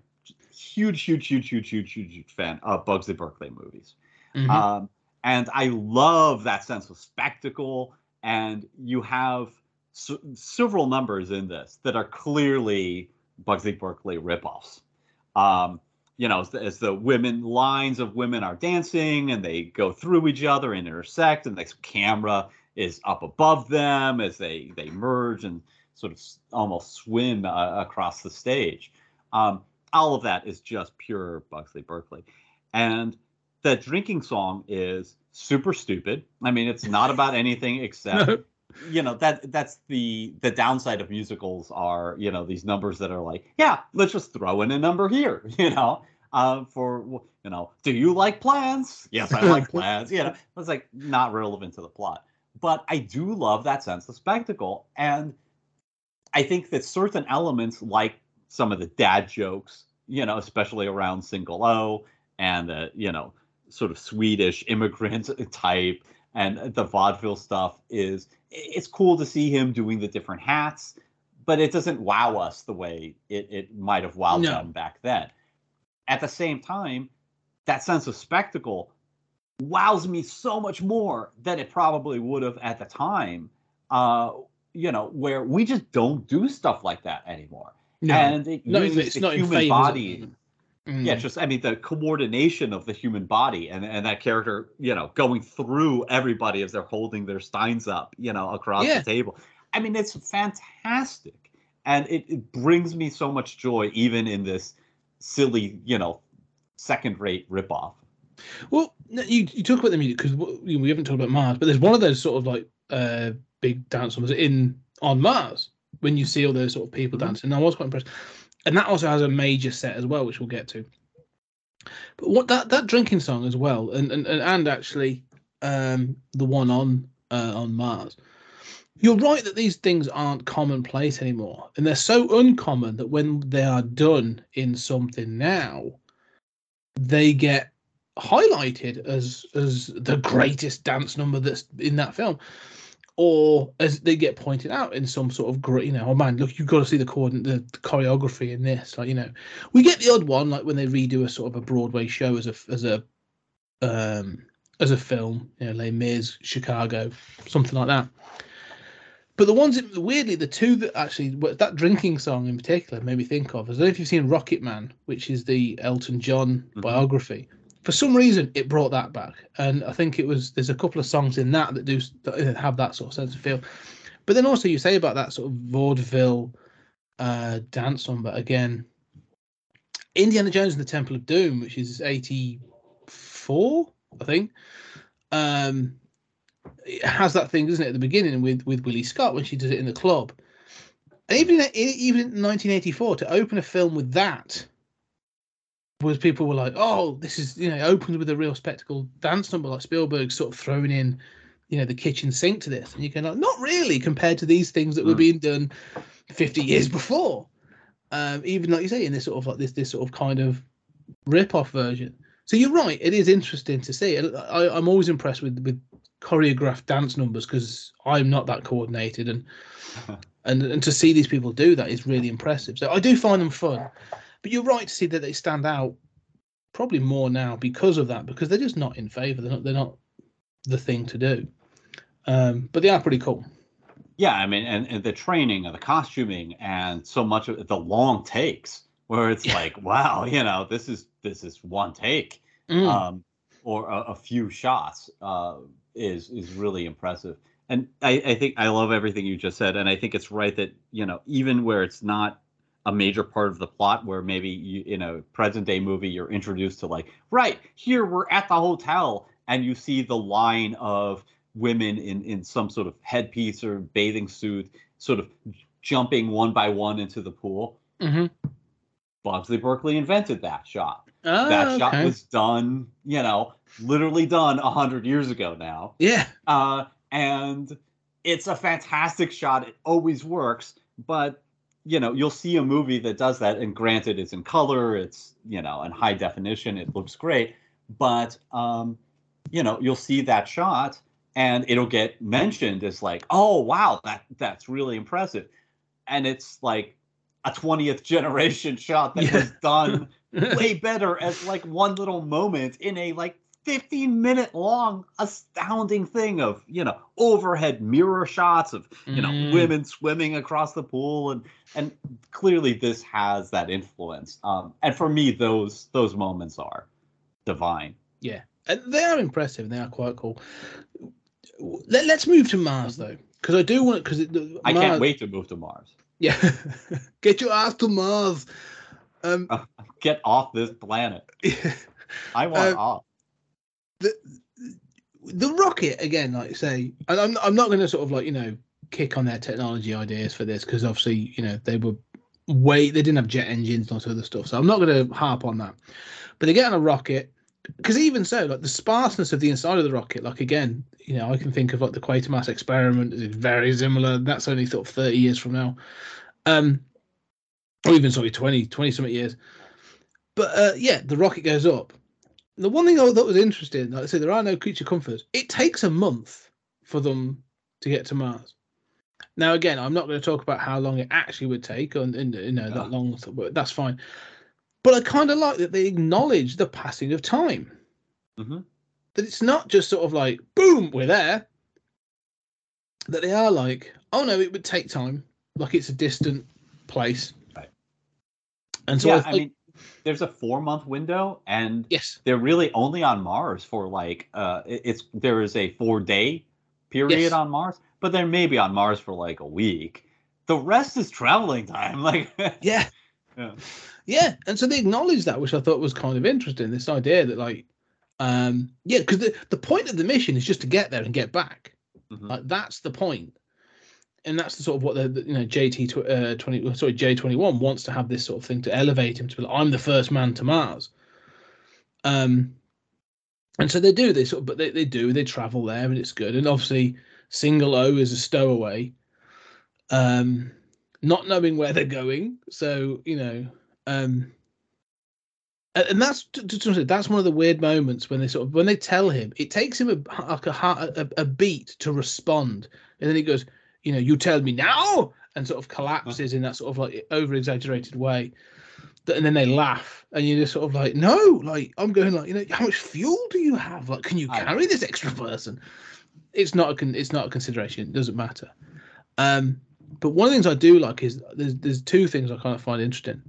[SPEAKER 5] huge, huge, huge, huge, huge, huge, huge fan of Busby Berkeley movies.
[SPEAKER 4] Mhm.
[SPEAKER 5] Um, and I love that sense of spectacle. And you have s- several numbers in this that are clearly Busby Berkeley ripoffs. Um, you know, as the, as the women lines of women are dancing and they go through each other and intersect, and the camera is up above them as they they merge and sort of almost swim uh, across the stage. Um, all of that is just pure Busby Berkeley, and that drinking song is super stupid. I mean, it's not about anything *laughs* except. You know that that's the the downside of musicals are you know these numbers that are like yeah let's just throw in a number here *laughs* you know uh, for you know do you like plans yes i like *laughs* plans you know it's like not relevant to the plot. But i do love that sense of spectacle and i think that certain elements like some of the dad jokes you know especially around single o and the you know sort of swedish immigrant *laughs* type and the vaudeville stuff is it's cool to see him doing the different hats, but it doesn't wow us the way it, it might have wowed
[SPEAKER 4] No.
[SPEAKER 5] them back then. At the same time, that sense of spectacle wows me so much more than it probably would have at the time. Uh, you know, where we just don't do stuff like that anymore.
[SPEAKER 4] No.
[SPEAKER 5] And it
[SPEAKER 4] No,
[SPEAKER 5] uses
[SPEAKER 4] it's
[SPEAKER 5] the
[SPEAKER 4] not
[SPEAKER 5] human body.
[SPEAKER 4] At the moment. Mm.
[SPEAKER 5] Yeah, just I mean the coordination of the human body and and that character, you know, going through everybody as they're holding their steins up, you know, across
[SPEAKER 4] Yeah.
[SPEAKER 5] the table. I mean, it's fantastic, and it, it brings me so much joy, even in this silly, you know, second-rate ripoff.
[SPEAKER 4] Well, you, you talk about the music because we haven't talked about Mars, but there's one of those sort of like uh, big dance numbers in on Mars when you see all those sort of people
[SPEAKER 5] Mhm.
[SPEAKER 4] dancing. I was quite impressed, and that also has a major set as well, which we'll get to. But what that that drinking song as well, and and and, actually um, the one on uh, on Mars. You're right that these things aren't commonplace anymore, and they're so uncommon that when they are done in something now, they get highlighted as as the greatest dance number that's in that film or as they get pointed out in some sort of great you know oh man look you've got to see the, coordin- the, choreography in this like you know. We get the odd one like when they redo a sort of a broadway show as a as a um as a film you know Les Mis Chicago something like that. But the ones that, weirdly the two that actually that drinking song in particular made me think of I don't know if you've seen Rocket Man which is the Elton John
[SPEAKER 5] Mhm.
[SPEAKER 4] biography for some reason it brought that back. And i think it was there's a couple of songs in that that do that have that sort of sense of feel. But then also you say about that sort of vaudeville uh dance number again indiana jones and the temple of doom which is 84 i think um it has that thing doesn't it at the beginning with with willie scott when she does it in the club. And even even in 1984 to open a film with that was people were like, oh, this is you know, it opens with a real spectacle dance number like Spielberg sort of throwing in, you know, the kitchen sink to this, and you go, like, not really compared to these things that were
[SPEAKER 5] Mm.
[SPEAKER 4] being done fifty years before. Um, even like you say, in this sort of like this this sort of kind of rip off version. So you're right. It is interesting to see. I, I'm always impressed with with choreographed dance numbers because I'm not that coordinated, and *laughs* and and to see these people do that is really impressive. So I do find them fun. But you're right to see that they stand out probably more now because of that because they're just not in favour. They're not. They're not the thing to do. Um, but they are pretty cool.
[SPEAKER 5] Yeah, I mean, and, and the training and the costuming and so much of the long takes where it's
[SPEAKER 4] Yeah.
[SPEAKER 5] like, wow, you know, this is this is one take,
[SPEAKER 4] Mm.
[SPEAKER 5] um, or a, a few shots uh, is is really impressive. And I, I think I love everything you just said, and I think it's right that you know even where it's not a major part of the plot, where maybe you in a present day movie you're introduced to like, right here we're at the hotel, and you see the line of women in in some sort of headpiece or bathing suit, sort of jumping one by one into the pool.
[SPEAKER 4] hmm
[SPEAKER 5] Busby Berkeley invented that shot.
[SPEAKER 4] Ah,
[SPEAKER 5] that shot
[SPEAKER 4] okay.
[SPEAKER 5] was done, you know, literally done a hundred years ago now.
[SPEAKER 4] yeah.
[SPEAKER 5] Uh, and it's a fantastic shot. It always works, but you know, you'll see a movie that does that, and granted, it's in color, it's you know, in high definition, it looks great, but um, you know, you'll see that shot, and it'll get mentioned as like, oh wow, that that's really impressive, and it's like a 20th generation *laughs* shot that
[SPEAKER 4] Yeah.
[SPEAKER 5] was done *laughs* way better as like one little moment in a like 15 minute long astounding thing of you know overhead mirror shots of you know
[SPEAKER 4] Mm.
[SPEAKER 5] women swimming across the pool and and clearly this has that influence um and for me those those moments are divine yeah
[SPEAKER 4] And they are impressive. and They are quite cool. Let, let's move to Mars though, because I do want because
[SPEAKER 5] i can't wait to move to mars
[SPEAKER 4] Yeah, *laughs* get your ass to Mars. Um, *laughs*
[SPEAKER 5] get off this planet *laughs* i want
[SPEAKER 4] Uh,
[SPEAKER 5] off
[SPEAKER 4] the the rocket again, like say, and I'm I'm not going to sort of like you know kick on their technology ideas for this because obviously you know they were way they didn't have jet engines and all of stuff, so I'm not going to harp on that. But they get on a rocket because even so, like the sparseness of the inside of the rocket, like again, you know, I can think of like the Quatermass experiment is very similar. That's only sort of 30 years from now, um, or even sorry, 20, 20 something years. But uh, yeah, the rocket goes up. The one thing I thought was interesting, like I said, there are no creature comforts. It takes a month for them to get to Mars. Now, again, I'm not going to talk about how long it actually would take, and, and you know
[SPEAKER 5] Yeah.
[SPEAKER 4] that long, but that's fine. But I kind of like that they acknowledge the passing of time.
[SPEAKER 5] Mhm.
[SPEAKER 4] That it's not just sort of like, boom, we're there. That they are like, oh no, it would take time, like it's a distant place.
[SPEAKER 5] Right.
[SPEAKER 4] And so
[SPEAKER 5] yeah
[SPEAKER 4] I,
[SPEAKER 5] i mean there's a four month window and
[SPEAKER 4] yes,
[SPEAKER 5] they're really only on Mars for like uh it's there is a four day period
[SPEAKER 4] Yes.
[SPEAKER 5] on Mars, but they're maybe on Mars for like a week. The rest is traveling time. *laughs* Like
[SPEAKER 4] yeah, *laughs*
[SPEAKER 5] Yeah.
[SPEAKER 4] yeah, and so they acknowledge that, which I thought was kind of interesting. This idea that like, um, yeah, because the the point of the mission is just to get there and get back.
[SPEAKER 5] Mhm.
[SPEAKER 4] Like that's the point, and that's the sort of what the, the you know JT tw- uh, twenty sorry J twenty one wants to have this sort of thing to elevate him to be like I'm the first man to Mars. Um, and so they do they sort of, but they, they do they travel there and it's good. And obviously, single O is a stowaway. Um, not knowing where they're going, so you know, um, and, that's t- t- t- that's one of the weird moments when they sort of when they tell him it takes him a like a, a, a beat to respond and then he goes you know you tell me now and sort of collapses in that sort of like over exaggerated way and then they laugh and you're just sort of like no like i'm going like you know how much fuel do you have? Like can you carry this extra person? It's not a con- it's not a consideration it doesn't matter. Um but one of the things i do like is there's there's two things i kind of find interesting.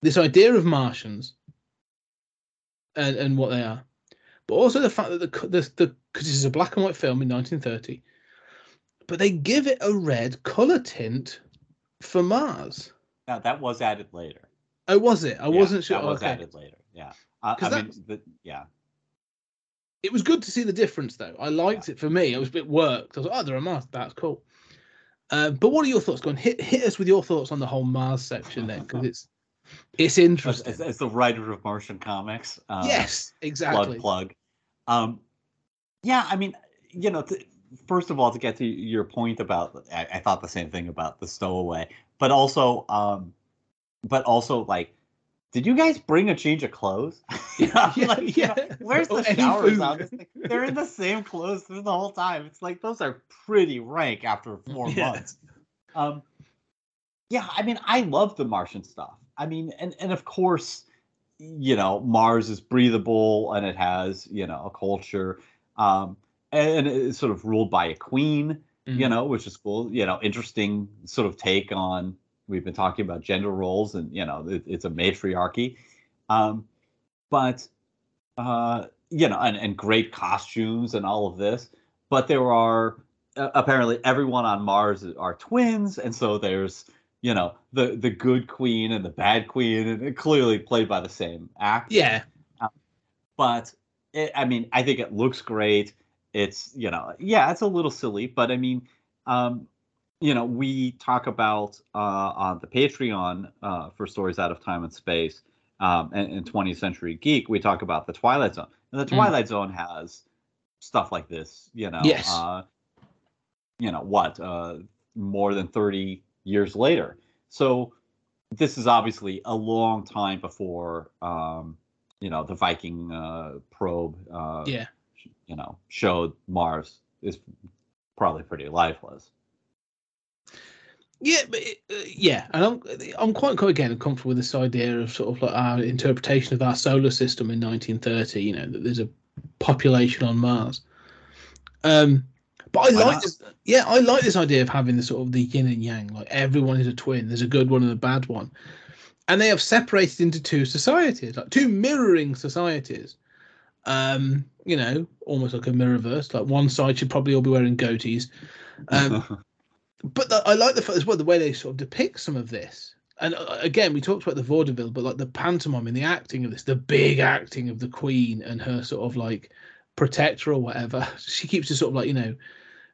[SPEAKER 4] This idea of martians and and what they are but also the fact that the the because this is a black and white film in 1930 but they give it a red color tint for Mars.
[SPEAKER 5] Now that was added later.
[SPEAKER 4] Oh, was it? I
[SPEAKER 5] Yeah,
[SPEAKER 4] wasn't sure.
[SPEAKER 5] That was
[SPEAKER 4] okay.
[SPEAKER 5] added later. Yeah. Uh, I mean, the, yeah.
[SPEAKER 4] It was good to see the difference, though. I liked it for me. It was a bit worked. I was like, oh, they're a Mars. That's cool. Uh, but what are your thoughts? Go on, hit hit us with your thoughts on the whole Mars section then, because it's *laughs* it's interesting.
[SPEAKER 5] as, as the writer of Martian comics. Uh,
[SPEAKER 4] yes,
[SPEAKER 5] Plug
[SPEAKER 4] exactly.
[SPEAKER 5] plug. Um, yeah, I mean, you know, th- first of all, to get to your point about, I, I thought the same thing about the stowaway, but also, um, but also like did you guys bring a change of clothes? You *laughs* know,
[SPEAKER 4] Yeah,
[SPEAKER 5] like, you know,
[SPEAKER 4] yeah.
[SPEAKER 5] where's the
[SPEAKER 4] any
[SPEAKER 5] showers
[SPEAKER 4] food.
[SPEAKER 5] on this thing? They're in the same clothes through the whole time. It's like those are pretty rank after *laughs* four
[SPEAKER 4] Yeah.
[SPEAKER 5] months. Um, yeah, I mean, I love the Martian stuff. I mean, and and of course, you know, Mars is breathable and it has you know a culture, um, and it's sort of ruled by a queen you
[SPEAKER 4] Mm.
[SPEAKER 5] know, which is cool. You know, interesting sort of take on. We've been talking about gender roles, and you know, it, it's a matriarchy, um, but uh, you know, and, and great costumes and all of this. But there are uh, apparently everyone on Mars are twins, and so there's you know the the good queen and the bad queen, and it clearly played by the same actor
[SPEAKER 4] Yeah,
[SPEAKER 5] but it, I mean, I think it looks great. It's you know, yeah, it's a little silly, but I mean, um, you know, we talk about uh, on the Patreon uh, for stories out of time and space, um, and, and 20th Century Geek, we talk about the Twilight Zone, and the
[SPEAKER 4] Mm.
[SPEAKER 5] Twilight Zone has stuff like this. You know,
[SPEAKER 4] Yes.
[SPEAKER 5] uh, you know what, uh, more than 30 years later. So this is obviously a long time before. Um, you know the Viking uh, probe, uh,
[SPEAKER 4] yeah.
[SPEAKER 5] You know, showed Mars is probably pretty lifeless.
[SPEAKER 4] Yeah, but it, uh, yeah, and I'm I'm quite quite again comfortable with this idea of sort of like our interpretation of our solar system in 1930. You know that there's a population on Mars. Um, but I
[SPEAKER 5] Why
[SPEAKER 4] like
[SPEAKER 5] not?
[SPEAKER 4] this. Yeah, I like this idea of having the sort of the yin and yang. Like everyone is a twin. There's a good one and a bad one, and they have separated into two societies, like two mirroring societies. Um, you know, almost like a mirrorverse. Like one side should probably all be wearing goatees. Um, *laughs* but the, I like the as well the way they sort of depict some of this. And uh, again, we talked about the vaudeville, but like the pantomime and the acting of this, the big acting of the queen and her sort of like protector or whatever. *laughs* She keeps just sort of like you know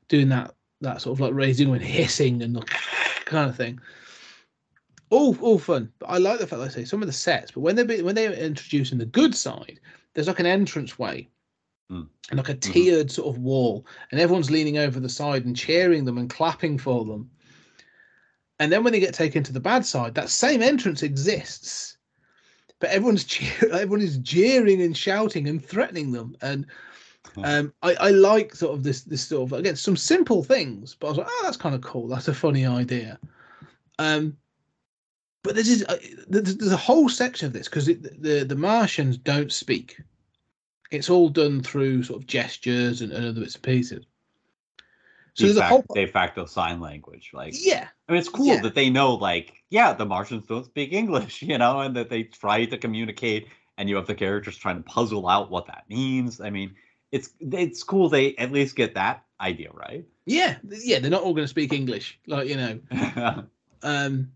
[SPEAKER 4] doing that that sort of like raising and hissing and like *laughs* kind of thing. All all fun, but I like the fact, like I say, some of the sets. But when they when they're introducing the good side, there's like an entrance way
[SPEAKER 5] Mm.
[SPEAKER 4] and like a tiered sort of wall, and everyone's leaning over the side and cheering them and clapping for them. And then when they get taken to the bad side, that same entrance exists, but everyone's cheer- *laughs* everyone is jeering and shouting and threatening them. And um, I, I like sort of this this sort of again some simple things, but I was like, oh, that's kind of cool. That's a funny idea. Um, but there's this, uh, there's, there's a whole section of this because the the Martians don't speak. It's all done through sort of gestures and, and other bits and pieces. So
[SPEAKER 5] de,
[SPEAKER 4] there's a whole
[SPEAKER 5] de facto sign language. Like,
[SPEAKER 4] yeah,
[SPEAKER 5] I mean, it's cool
[SPEAKER 4] Yeah.
[SPEAKER 5] that they know, like, yeah, the Martians don't speak English, *laughs* you know, and that they try to communicate, and you have the characters trying to puzzle out what that means. I mean, it's it's cool they at least get that idea right.
[SPEAKER 4] yeah, yeah. They're not all going to speak English, like you know. *laughs* Um,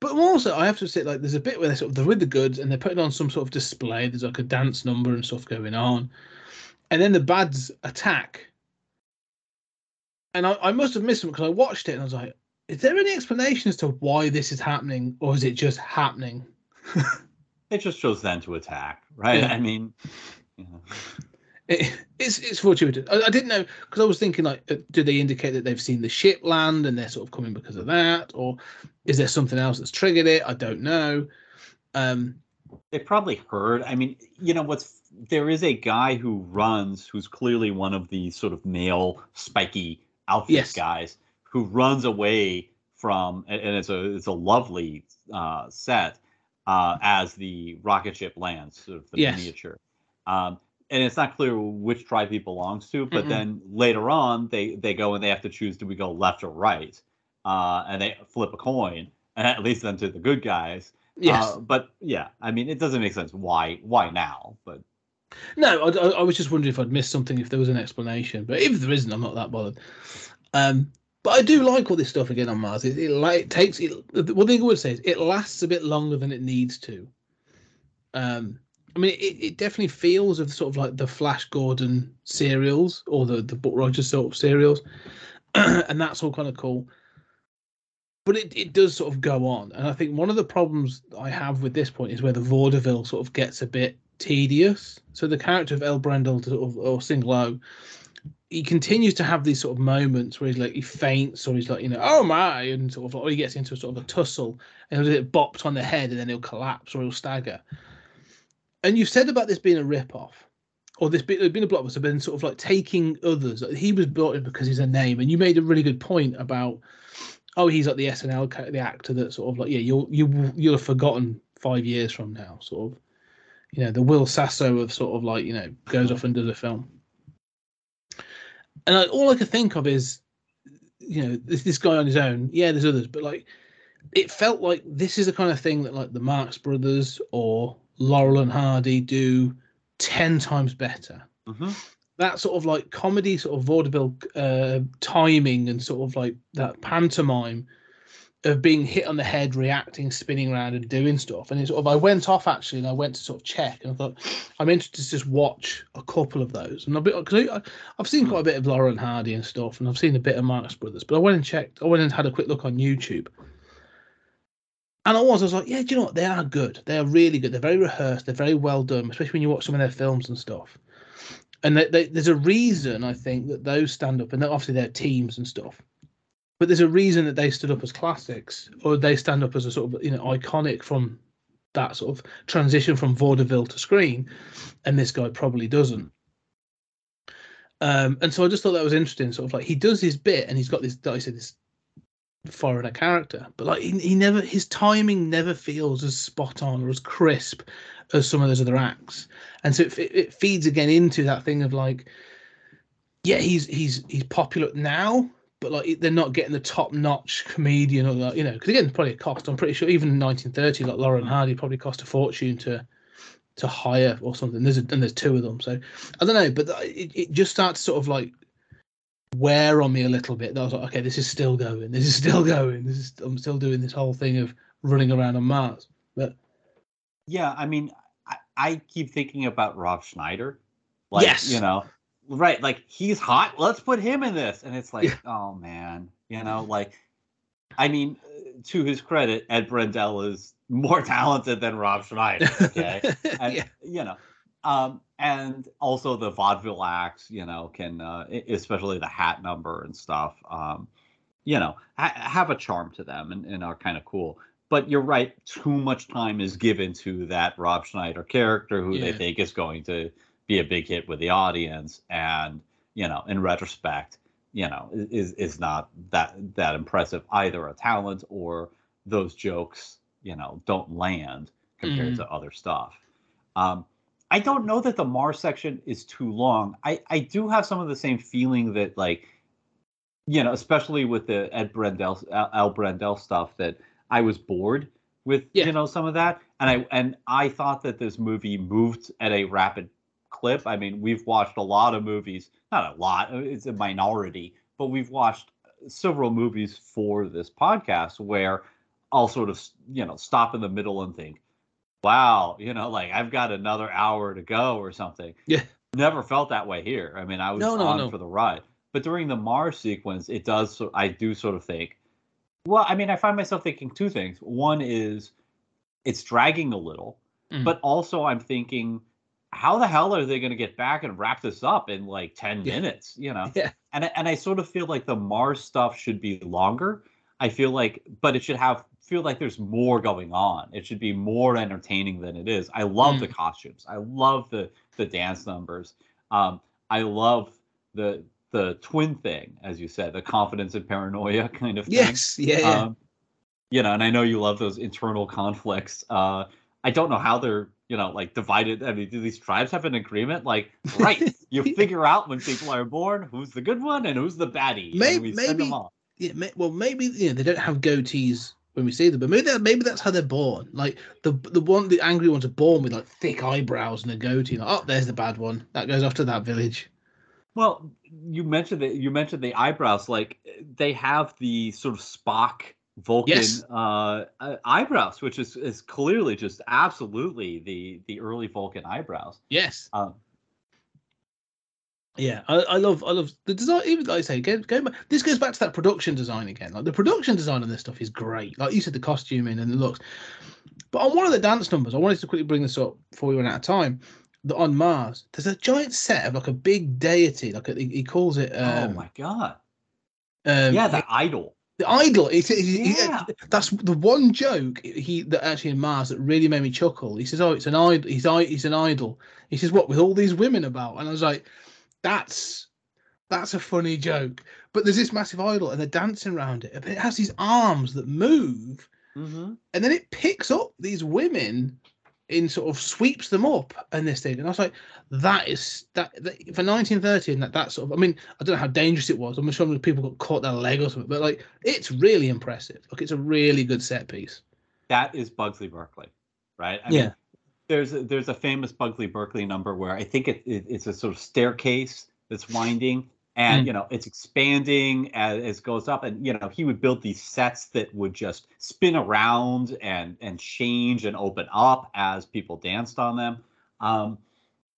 [SPEAKER 4] but also, I have to say, like, there's a bit where they're sort of they're with the goods and they're putting on some sort of display. There's like a dance number and stuff going on, and then the bads attack. And I, I must have missed them because I watched it and I was like, "Is there any explanation as to why this is happening, or is it just happening?" *laughs*
[SPEAKER 5] it just shows them to attack, right?
[SPEAKER 4] Yeah.
[SPEAKER 5] I mean, you know.
[SPEAKER 4] It, it's it's fortuitous. I, I didn't know because I was thinking like, uh, do they indicate that they've seen the ship land and they're sort of coming because of that, or is there something else that's triggered it? I don't know. Um,
[SPEAKER 5] they probably heard. I mean, you know what's there is a guy who runs who's clearly one of the sort of male spiky outfit
[SPEAKER 4] Yes.
[SPEAKER 5] guys who runs away from and and it's a it's a lovely uh, set uh, as the rocket ship lands, sort of the
[SPEAKER 4] Yes.
[SPEAKER 5] miniature. Um, and it's not clear which tribe he belongs to, but
[SPEAKER 4] Mm-mm.
[SPEAKER 5] then later on they they go and they have to choose do we go left or right, uh, and they flip a coin, *laughs* and that leads them to the good guys.
[SPEAKER 4] yes.
[SPEAKER 5] Uh, but yeah, I mean, it doesn't make sense why why now, but
[SPEAKER 4] No, I, I- was just wondering if I'd missed something, if there was an explanation. But if there isn't, I'm not that bothered. Um, but I do like all this stuff again on Mars. It, it, like, it takes it. One thing I would say is it lasts a bit longer than it needs to. Um, I mean, it, it definitely feels of sort of like the Flash Gordon serials or the the Buck Rogers sort of serials, *clears throat* and that's all kind of cool. But it, it does sort of go on, and I think one of the problems I have with this point is where the vaudeville sort of gets a bit tedious. So the character of El Brendel sort of, or Single O he continues to have these sort of moments where he's like he faints or he's like you know oh my and sort of or he gets into a sort of a tussle and he'll get bopped on the head and then he'll collapse or he'll stagger. And you've said about this being a rip off, or this being, being a blockbuster, been sort of like taking others. He was brought in because he's a name, and you made a really good point about oh he's like the SNL the actor that sort of like yeah you'll you you'll have forgotten five years from now sort of you know the Will Sasso of sort of like you know goes off and does a film. And all I could think of is, you know, this this guy on his own. Yeah, there's others, but like, it felt like this is the kind of thing that like the Marx Brothers or Laurel and Hardy do ten times better.
[SPEAKER 5] Mhm.
[SPEAKER 4] That sort of like comedy, sort of vaudeville uh, timing, and sort of like that pantomime of being hit on the head, reacting, spinning around, and doing stuff. And it sort of, I went off actually, and I went to sort of check, and I thought I'm interested to just watch a couple of those. And I've been, I, I've seen quite a bit of Laurel and Hardy and stuff, and I've seen a bit of Marx Brothers, but I went and checked. I went and had a quick look on YouTube. And I was, I was like, yeah, do you know what? They are good. They are really good. They're very rehearsed. They're very well done, especially when you watch some of their films and stuff. And they, they, there's a reason I think that those stand up, and obviously they're teams and stuff. But there's a reason that they stood up as classics, or they stand up as a sort of you know iconic from that sort of transition from vaudeville to screen, and this guy probably doesn't. Um, and so I just thought that was interesting. Sort of like he does his bit, and he's got this, like I said, this foreigner character, but like he, he never, his timing never feels as spot on or as crisp as some of those other acts, and so it, it, feeds again into that thing of like, yeah, he's he's he's popular now, but like they're not getting the top notch comedian or you know, because again, probably a cost. I'm pretty sure even in 1930, like Lauren Hardy probably cost a fortune to to hire or something. There's a, and there's two of them, so I don't know, but uh, it, it just starts sort of like wear on me a little bit. That I was like, okay, this is still going. This is still going. This is I'm still doing this whole thing of running around on Mars. But
[SPEAKER 5] Yeah, I mean, I, I keep thinking about Rob Schneider. Like,
[SPEAKER 4] Yes.
[SPEAKER 5] you know, right? Like he's hot. Let's put him in this, and it's like,
[SPEAKER 4] Yeah.
[SPEAKER 5] oh man, you know, like, I mean, to his credit, El Brendel is more *laughs* talented than Rob Schneider. Okay, *laughs* and,
[SPEAKER 4] yeah,
[SPEAKER 5] you know, um, and also the vaudeville acts, you know, can uh, especially the hat number and stuff, um, you know, ha- have a charm to them and, and are kind of cool. But you're right, too much time is given to that Rob Schneider character who they think is going to be a big hit with the audience, and you know, in retrospect, you know, is is not that that impressive either a talent or those jokes, you know, don't land compared
[SPEAKER 4] Mhm.
[SPEAKER 5] to other stuff. Um, I don't know that the Mars section is too long. I, I do have some of the same feeling that like, you know, especially with the El Brendel, Al, Brendel stuff, that I was bored with,
[SPEAKER 4] Yeah.
[SPEAKER 5] you know, some of that, and I and I thought that this movie moved at a rapid clip. I mean, we've watched a lot of movies, not a lot, it's a minority, but we've watched several movies for this podcast where I'll sort of, you know, stop in the middle and think, wow, you know, like I've got another hour to go or something.
[SPEAKER 4] Yeah.
[SPEAKER 5] Never felt that way here. I mean, I was
[SPEAKER 4] No, no,
[SPEAKER 5] on
[SPEAKER 4] no.
[SPEAKER 5] for the ride. But during the Mars sequence, it does, I do sort of think, well, I mean, I find myself thinking two things. One is it's dragging a little,
[SPEAKER 4] Mm.
[SPEAKER 5] but also I'm thinking, how the hell are they going to get back and wrap this up in like 10
[SPEAKER 4] Yeah.
[SPEAKER 5] minutes, you know?
[SPEAKER 4] Yeah.
[SPEAKER 5] And and I sort of feel like the Mars stuff should be longer. I feel like, but it should have feel like there's more going on. It should be more entertaining than it is. I love the costumes. I love the the dance numbers. Um, I love the the twin thing, as you said, the confidence and paranoia *laughs* kind of thing.
[SPEAKER 4] yes, yeah, yeah.
[SPEAKER 5] Um, you know, and I know you love those internal conflicts. Uh, I don't know how they're, you know, like divided. I mean, do these tribes have an agreement? Like, right, *laughs* you figure out when people are born who's the good one and who's the baddie. and we send
[SPEAKER 4] maybe-
[SPEAKER 5] off.
[SPEAKER 4] yeah, may, well, maybe you know they don't have goatees when we see them, but maybe that, maybe that's how they're born. Like the the one the angry ones are born with like thick eyebrows and a goatee. Like, oh, there's the bad one. That goes off to that village.
[SPEAKER 5] Well, you mentioned that you mentioned the eyebrows. Like they have the sort of Spock Vulcan
[SPEAKER 4] Yes.
[SPEAKER 5] uh, uh, eyebrows, which is is clearly just absolutely the the early Vulcan eyebrows.
[SPEAKER 4] Yes.
[SPEAKER 5] Um,
[SPEAKER 4] Yeah, I, I love I love the design. Even like I say, go, go back, this goes back to that production design again. Like the production design on this stuff is great. Like you said, the costuming and the looks. But on one of the dance numbers, I wanted to quickly bring this up before we run out of time. that on Mars, there's a giant set of like a big deity, like a, he, he calls it. Um,
[SPEAKER 5] oh my god.
[SPEAKER 4] um,
[SPEAKER 5] Yeah, the idol.
[SPEAKER 4] the idol. He, he-
[SPEAKER 5] Yeah.
[SPEAKER 4] that's the one joke he that actually in Mars that really made me chuckle. He says, "Oh, it's an idol. He's he's an idol." He says, "What with all these women about?" And I was like, "That's that's a funny joke." But there's this massive idol, and they're dancing around it. But it has these arms that move,
[SPEAKER 5] Mm-hmm.
[SPEAKER 4] and then it picks up these women in sort of sweeps them up and this thing and i was like that is that, that for 1930 and that that sort of i mean i don't know how dangerous it was i'm sure people got caught their leg or something but like it's really impressive like it's a really good set piece
[SPEAKER 5] That is Busby Berkeley, right? I
[SPEAKER 4] Yeah.
[SPEAKER 5] There's a, there's a famous Busby Berkeley number where I think it, it it's a sort of staircase that's winding, and
[SPEAKER 4] Mm.
[SPEAKER 5] you know it's expanding as, as it goes up, and you know he would build these sets that would just spin around and and change and open up as people danced on them. Um,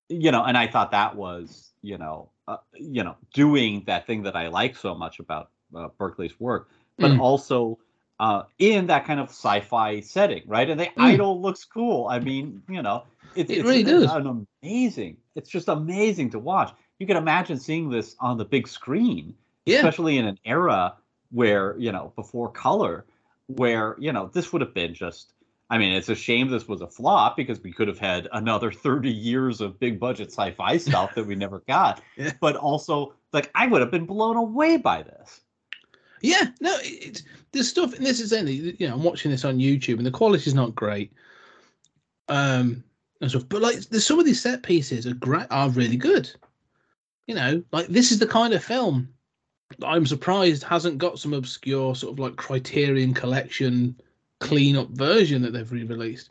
[SPEAKER 5] you know, and I thought that was you know uh, you know doing that thing that I like so much about uh, Berkeley's work, but
[SPEAKER 4] Mm.
[SPEAKER 5] also uh, in that kind of sci-fi setting, right? And the
[SPEAKER 4] Mm.
[SPEAKER 5] idol looks cool. I mean, you know, it's,
[SPEAKER 4] It
[SPEAKER 5] it's
[SPEAKER 4] really
[SPEAKER 5] an-
[SPEAKER 4] does.
[SPEAKER 5] an amazing. It's just amazing to watch. You can imagine seeing this on the big screen,
[SPEAKER 4] yeah
[SPEAKER 5] especially in an era where you know before color, where you know this would have been just. I mean, it's a shame this was a flop because we could have had another *laughs* 30 years of big budget sci-fi stuff that we never got. *laughs*
[SPEAKER 4] Yeah.
[SPEAKER 5] But also, like, I would have been blown away by this.
[SPEAKER 4] Yeah no it, it's there's stuff and this is only you know i'm watching this on youtube and the quality's not great um and stuff but like there's some of these set pieces are great are really good you know like this is the kind of film that i'm surprised hasn't got some obscure sort of like criterion collection clean up version that they've re-released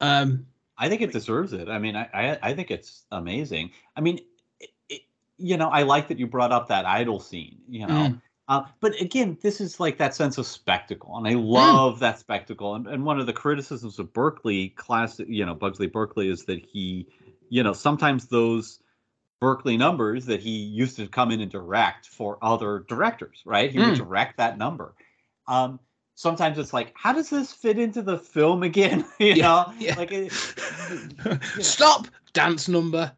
[SPEAKER 4] um
[SPEAKER 5] I think it deserves it. I mean, I I, I think it's amazing. I mean, it, it, you know, I like that you brought up that idol scene. You know,
[SPEAKER 4] Mm.
[SPEAKER 5] Uh, but again, this is like that sense of spectacle, and I love that spectacle. And, and one of the criticisms of Berkeley, classic, you know, Busby Berkeley, is that he, you know, sometimes those Berkeley numbers that he used to come in and direct for other directors, right? He would
[SPEAKER 4] Mm.
[SPEAKER 5] direct that number. Um, sometimes it's like, how does this fit into the film again? *laughs* you
[SPEAKER 4] Yeah,
[SPEAKER 5] know,
[SPEAKER 4] yeah.
[SPEAKER 5] like it, *laughs*
[SPEAKER 4] stop dance number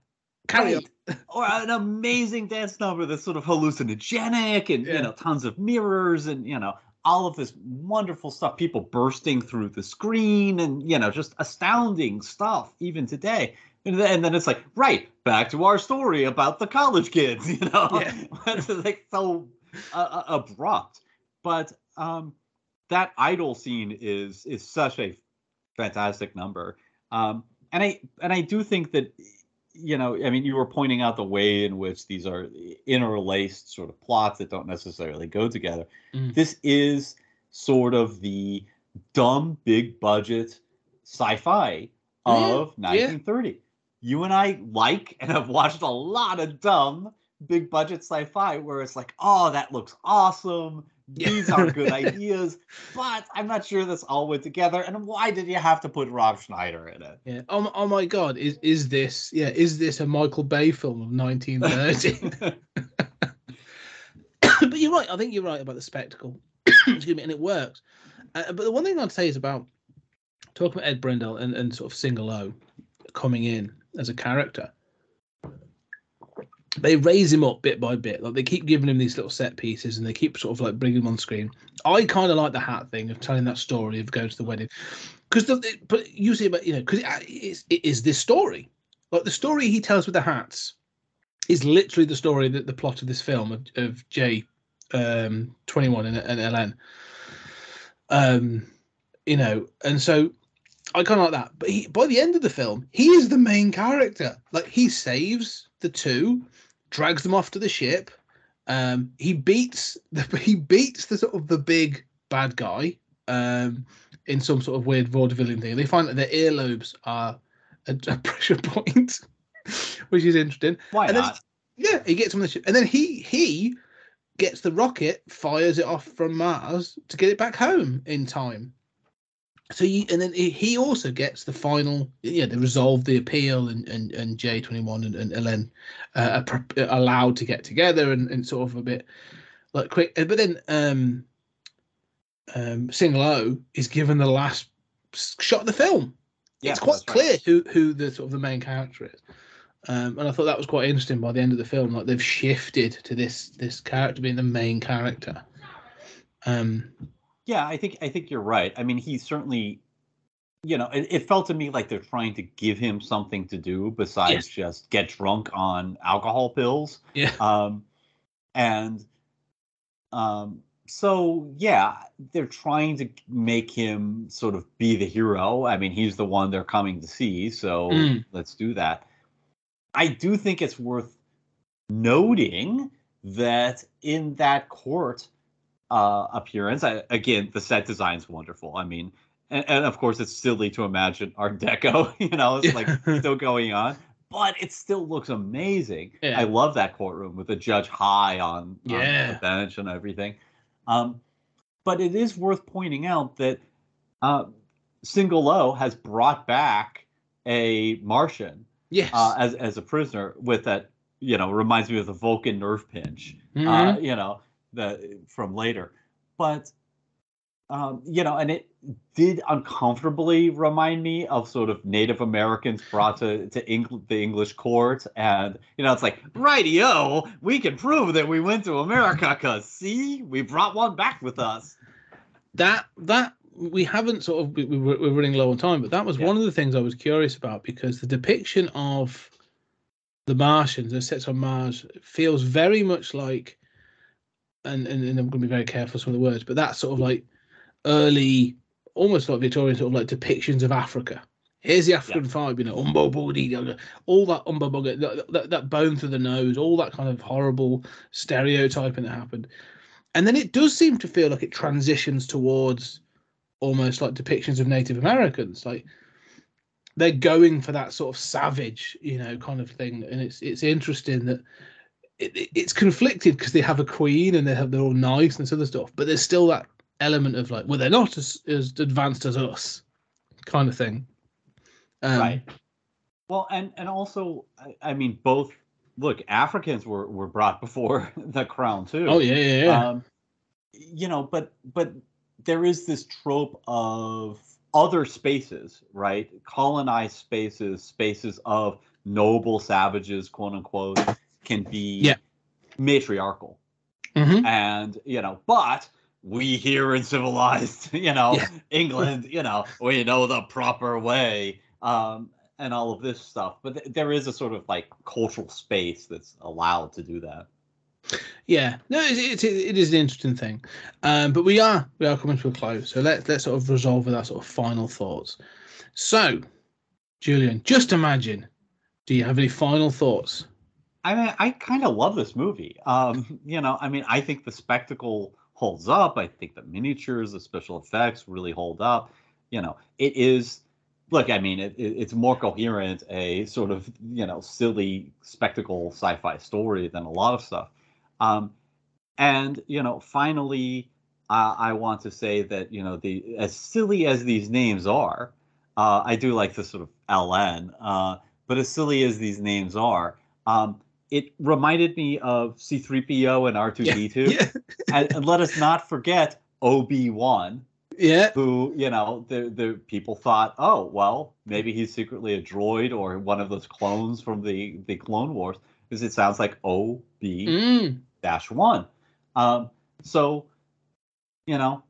[SPEAKER 4] carry
[SPEAKER 5] Right. or an amazing dance number that's sort of hallucinogenic and
[SPEAKER 4] Yeah.
[SPEAKER 5] you know tons of mirrors and you know all of this wonderful stuff people bursting through the screen and you know just astounding stuff even today and then, and then it's like right back to our story about the college kids *laughs* you know
[SPEAKER 4] Yeah. *laughs*
[SPEAKER 5] it's like so uh, uh, abrupt but um that idol scene is is such a fantastic number um and i and i do think that you know, I mean, you were pointing out the way in which these are interlaced sort of plots that don't necessarily go together.
[SPEAKER 4] Mm.
[SPEAKER 5] This is sort of the dumb, big budget sci-fi of 1930. You and I like and have watched a lot of dumb, big budget sci-fi where it's like, oh, that looks awesome. These are good *laughs* ideas, but I'm not sure this all went together. And why did you have to put Rob Schneider in it?
[SPEAKER 4] Yeah. Oh, my- oh my God. Is is this? Yeah. Is this a Michael Bay film of 1930? *laughs* *coughs* but you're right. I think you're right about the spectacle. *coughs* Excuse me, and it works. Uh, but the one thing I'd say is about talking about El Brendel and, and sort of Single O coming in as a character. They raise him up bit by bit. Like they keep giving him these little set pieces, and they keep sort of like bringing him on screen. I kind of like the hat thing of telling that story of going to the wedding, because but you see, but you know, because it, it's- it is this story. Like the story he tells with the hats is literally the story that the plot of this film of, of J um, 21 and, and LN. Um, you know, and so I kind of like that. But he, by the end of the film, he is the main character. Like he saves the two, drags them off to the ship. Um, he beats the *laughs* he beats the sort of the big bad guy um, in some sort of weird vaudevillian thing. They find that their earlobes are a, *laughs* a pressure point, *laughs* which is interesting.
[SPEAKER 5] Why
[SPEAKER 4] And then-
[SPEAKER 5] not?
[SPEAKER 4] Yeah, he gets on the ship, and then he he gets the rocket, fires it off from Mars to get it back home in time. So you, and then he also gets the final, yeah, they resolve the appeal, and and, and J twenty one and and Ellen uh, are allowed to get together, and, and sort of a bit like quick. uh, But then um, um, Single O is given the last shot of the film,
[SPEAKER 5] Yeah,
[SPEAKER 4] it's quite
[SPEAKER 5] that's right.
[SPEAKER 4] clear who who the sort of the main character is. Um, and I thought that was quite interesting by the end of the film. Like they've shifted to this this character being the main character. Um,
[SPEAKER 5] Yeah, I think I think you're right. I mean, he certainly, you know, it, it felt to me like they're trying to give him something to do besides
[SPEAKER 4] Yes.
[SPEAKER 5] just get drunk on alcohol pills.
[SPEAKER 4] yeah,
[SPEAKER 5] Um, and um, so yeah, they're trying to make him sort of be the hero. I mean, he's the one they're coming to see, so
[SPEAKER 4] Mm.
[SPEAKER 5] let's do that. I do think it's worth noting that in that court uh, appearance, I, again, the set design's wonderful. I mean, and, and of course, it's silly to imagine Art Deco. *laughs* You know, it's like still going on, but it still looks amazing.
[SPEAKER 4] Yeah.
[SPEAKER 5] I love that courtroom with the judge high on, on
[SPEAKER 4] Yeah.
[SPEAKER 5] the bench and everything. Um, but it is worth pointing out that uh, Single O has brought back a Martian
[SPEAKER 4] yes,
[SPEAKER 5] uh, as as a prisoner with that. You know, reminds me of the Vulcan nerve pinch. Uh,
[SPEAKER 4] Mhm.
[SPEAKER 5] you know, the from later, but um, you know, and it did uncomfortably remind me of sort of Native Americans brought to to Eng- the English court, and you know, it's like, rightio, we can prove that we went to America, cause see, we brought one back with us.
[SPEAKER 4] that that we haven't sort of we, we, we're we're running low on time, but that was
[SPEAKER 5] Yeah.
[SPEAKER 4] one of the things I was curious about because the depiction of the Martians, the sets on Mars, feels very much like, and and, and I'm going to be very careful with some of the words, but that sort of like early, almost like Victorian sort of like depictions of Africa. Here's the African vibe, you know, umbo all that umbo that, that, that bone through the nose, all that kind of horrible stereotyping that happened. And then it does seem to feel like it transitions towards almost like depictions of Native Americans. Like they're going for that sort of savage, you know, kind of thing. And it's it's interesting that it, it- it's conflicted because they have a queen and they have they're all nice and this other stuff, but there's still that element of like, well, they're not as, as advanced as us, kind of thing. Um,
[SPEAKER 5] right. Well, and and also, I, I mean, both. Look, Africans were were brought before *laughs* the crown too.
[SPEAKER 4] Oh yeah, yeah, yeah.
[SPEAKER 5] um, you know but but there is this trope of other spaces right colonized spaces spaces of noble savages quote unquote can be
[SPEAKER 4] Yeah.
[SPEAKER 5] matriarchal
[SPEAKER 4] Mhm.
[SPEAKER 5] and you know but we here in civilized *laughs* you know
[SPEAKER 4] Yeah.
[SPEAKER 5] england you know we know the proper way um and all of this stuff but th- there is a sort of like cultural space that's allowed to do that
[SPEAKER 4] Yeah, no, it, it, it is an interesting thing, um, but we are we are coming to a close, so let's let's sort of resolve with our sort of final thoughts. So, Julian, just imagine, do you have any final thoughts?
[SPEAKER 5] I mean, I kind of love this movie. Um, you know, I mean, I think the spectacle holds up. I think the miniatures, the special effects really hold up. You know, it is. Look, I mean, it, it, it's more coherent, a sort of you know silly spectacle sci-fi story than a lot of stuff. Um, and you know, finally, uh, I want to say that you know the as silly as these names are, uh, I do like the sort of LN. Uh, but as silly as these names are, um, it reminded me of C3PO and R2D2.
[SPEAKER 4] Yeah,
[SPEAKER 5] and, and let us not forget OB1.
[SPEAKER 4] yeah,
[SPEAKER 5] who, you know, the, the people thought, oh, well, maybe he's secretly a droid or one of those clones from the, the Clone Wars, because it sounds like OB dash one. Um, so, you know,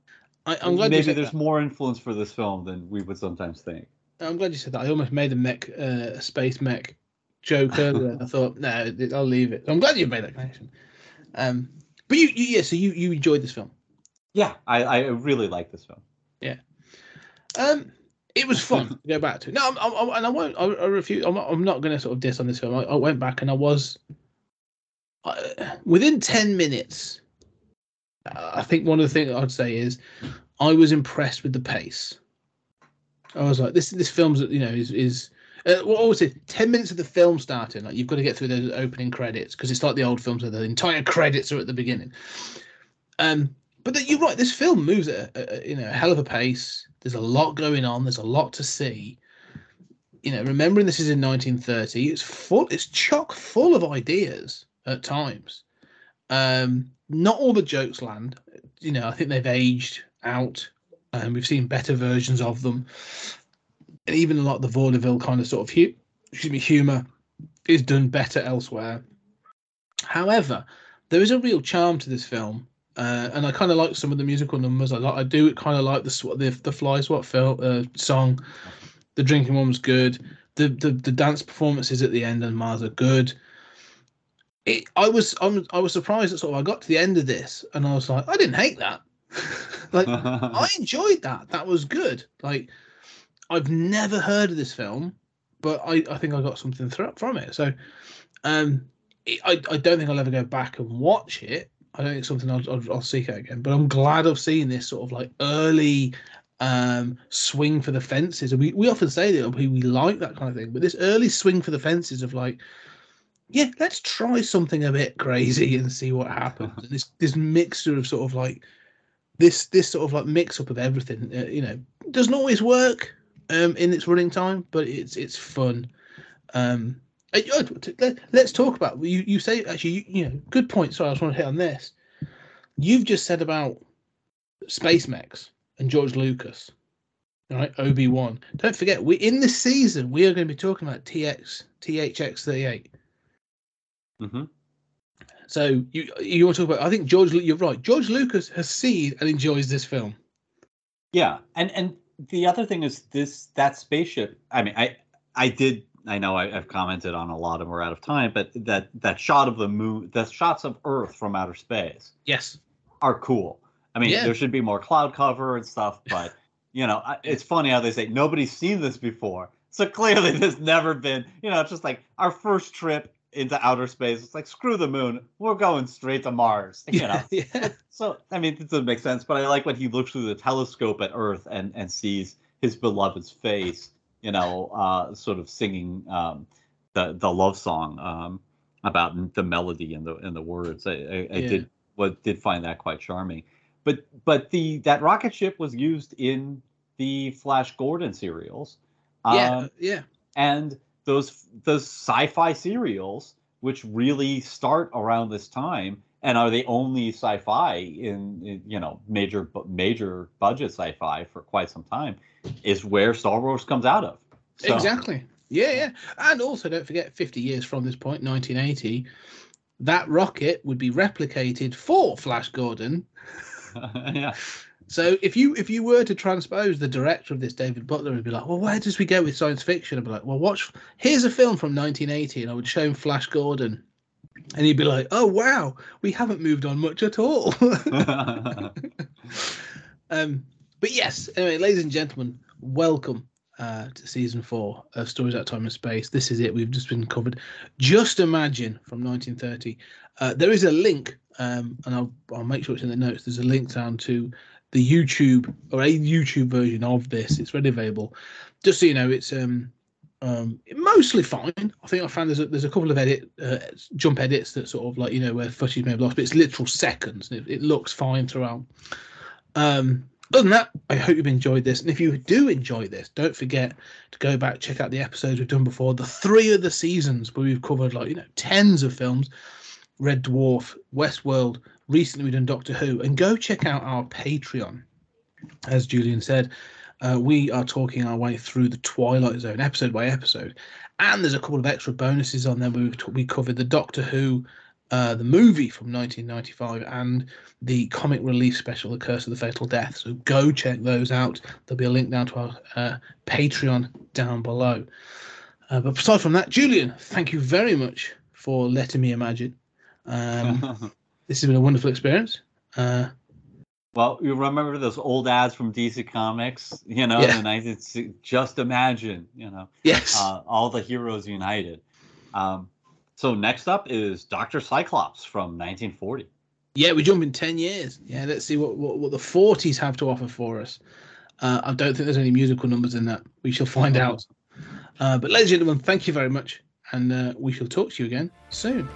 [SPEAKER 4] I, I'm glad
[SPEAKER 5] maybe there's
[SPEAKER 4] that.
[SPEAKER 5] more influence for this film than we would sometimes think.
[SPEAKER 4] I'm glad you said that. I almost made a mech, uh, a space mech joke earlier. *laughs* I thought, no, I'll leave it. I'm glad you made that connection. Um, but you, you yeah, so you you enjoyed this film.
[SPEAKER 5] Yeah, I, I really like this film. Yeah.
[SPEAKER 4] Um, it was fun to go back to. No, I'm, I'm, and I won't. I, I refuse. I'm not, I'm not going to sort of diss on this film. I, I went back and I was I, within ten minutes. uh, I think one of the things I'd say is I was impressed with the pace. I was like, this this film's you know is is. Uh, what I always say, ten minutes of the film starting, like you've got to get through those opening credits because it's like the old films where the entire credits are at the beginning. Um, but that you're right. This film moves at a, a, you know a hell of a pace. There's a lot going on. There's a lot to see. You know, remembering this is in 1930, it's full. It's chock full of ideas at times. Um, not all the jokes land. You know, I think they've aged out, and we've seen better versions of them. And even a lot of the vaudeville kind of sort of hu- excuse me humor is done better elsewhere. However, there is a real charm to this film, uh, and I kind of like some of the musical numbers. I like, I do kind of like the sw- the the fly swat film uh, song. The drinking one was good. The, the the dance performances at the end and Mars are good. It, I was I'm, I was surprised that sort of I got to the end of this and I was like I didn't hate that. *laughs* like *laughs* I enjoyed that. That was good. Like I've never heard of this film, but I, I think I got something thro- from it. So um it, I, I don't think I'll ever go back and watch it. I don't think it's something I'll, I'll, I'll seek out again. But I'm glad I've seen this sort of like early um swing for the fences. And we, we often say that we, we like that kind of thing, but this early swing for the fences of like, yeah, let's try something a bit crazy *laughs* and see what happens. and this this mixture of sort of like this this sort of like mix up of everything, uh, you know, doesn't always work um in its running time, but it's it's fun. Um, let's talk about you. You say actually, you, you know, good point. Sorry, I just want to hit on this. You've just said about Space Mechs and George Lucas, right? Obi Wan. Don't forget, we in this season we are going to be talking about TX THX thirty eight.
[SPEAKER 5] hmm
[SPEAKER 4] So you you want to talk about? I think George. You're right. George Lucas has seen and enjoys this film.
[SPEAKER 5] Yeah, and and the other thing is this that spaceship. I mean, I I did. I know I, I've commented on a lot and we're out of time, but that that shot of the moon, the shots of Earth from outer space
[SPEAKER 4] Yes.
[SPEAKER 5] are cool. I mean,
[SPEAKER 4] Yeah.
[SPEAKER 5] there should be more cloud cover and stuff, *laughs* but you know, it's funny how they say nobody's seen this before. So clearly, there's never been. You know, it's just like our first trip into outer space. It's like screw the moon, we're going straight to Mars. *laughs* You know. *laughs*
[SPEAKER 4] yeah.
[SPEAKER 5] So I mean, it doesn't make sense, but I like when he looks through the telescope at Earth and and sees his beloved's face. You know, uh, sort of singing um, the the love song um, about the melody and the and the words. I, I, I did what did find that quite charming. But but the that rocket ship was used in the Flash Gordon serials.
[SPEAKER 4] Yeah.
[SPEAKER 5] Um,
[SPEAKER 4] yeah.
[SPEAKER 5] and those those sci-fi serials which really start around this time and are the only sci-fi in, in, you know major major budget sci-fi for quite some time is where Star Wars comes out of. So,
[SPEAKER 4] Exactly. Yeah, yeah. And also, don't forget, 50 years from this point, 1980, that rocket would be replicated for Flash Gordon. *laughs*
[SPEAKER 5] yeah.
[SPEAKER 4] So if you if you were to transpose the director of this, David Butler, would be like, well, where does we go with science fiction? I'd be like, well, watch. Here's a film from 1980, and I would show him Flash Gordon, and he'd be like, oh wow, we haven't moved on much at all. *laughs* um, but yes, anyway, ladies and gentlemen, welcome uh, to season four of Stories Out of Time and Space. This is it. We've just been covered. Just imagine from 1930. Uh, there is a link, um, and I'll I'll make sure it's in the notes. There's a link down to the YouTube or a YouTube version of this. It's ready available. Just so you know, it's um um mostly fine. I think I found there's a, there's a couple of edit uh, jump edits that sort of like you know where footage may have lost, but it's literal seconds. It, it looks fine throughout. Um, other than that, I hope you've enjoyed this. And if you do enjoy this, don't forget to go back check out the episodes we've done before. The three of the seasons where we've covered like you know tens of films. Red Dwarf, Westworld. Recently, we've done Doctor Who, and go check out our Patreon. As Julian said, uh, we are talking our way through the Twilight Zone, episode by episode, and there's a couple of extra bonuses on there. We've we covered the Doctor Who, uh, the movie from 1995, and the comic relief special, The Curse of the Fatal Death. So go check those out. There'll be a link down to our uh, Patreon down below. Uh, but aside from that, Julian, thank you very much for letting me imagine. Um, *laughs* this has been a wonderful experience. Uh,
[SPEAKER 5] well, you remember those old ads from DC Comics, you know,
[SPEAKER 4] Yeah.
[SPEAKER 5] in the 19 just imagine, you know.
[SPEAKER 4] yes.
[SPEAKER 5] uh, all the heroes united. Um, so next up is Doctor Cyclops from 1940.
[SPEAKER 4] yeah, we jump in 10 years. Yeah, let's see what, what, what the 40s have to offer for us. Uh, I don't think there's any musical numbers in that. We shall find out. Uh, but, ladies and gentlemen, thank you very much. And uh, we shall talk to you again soon.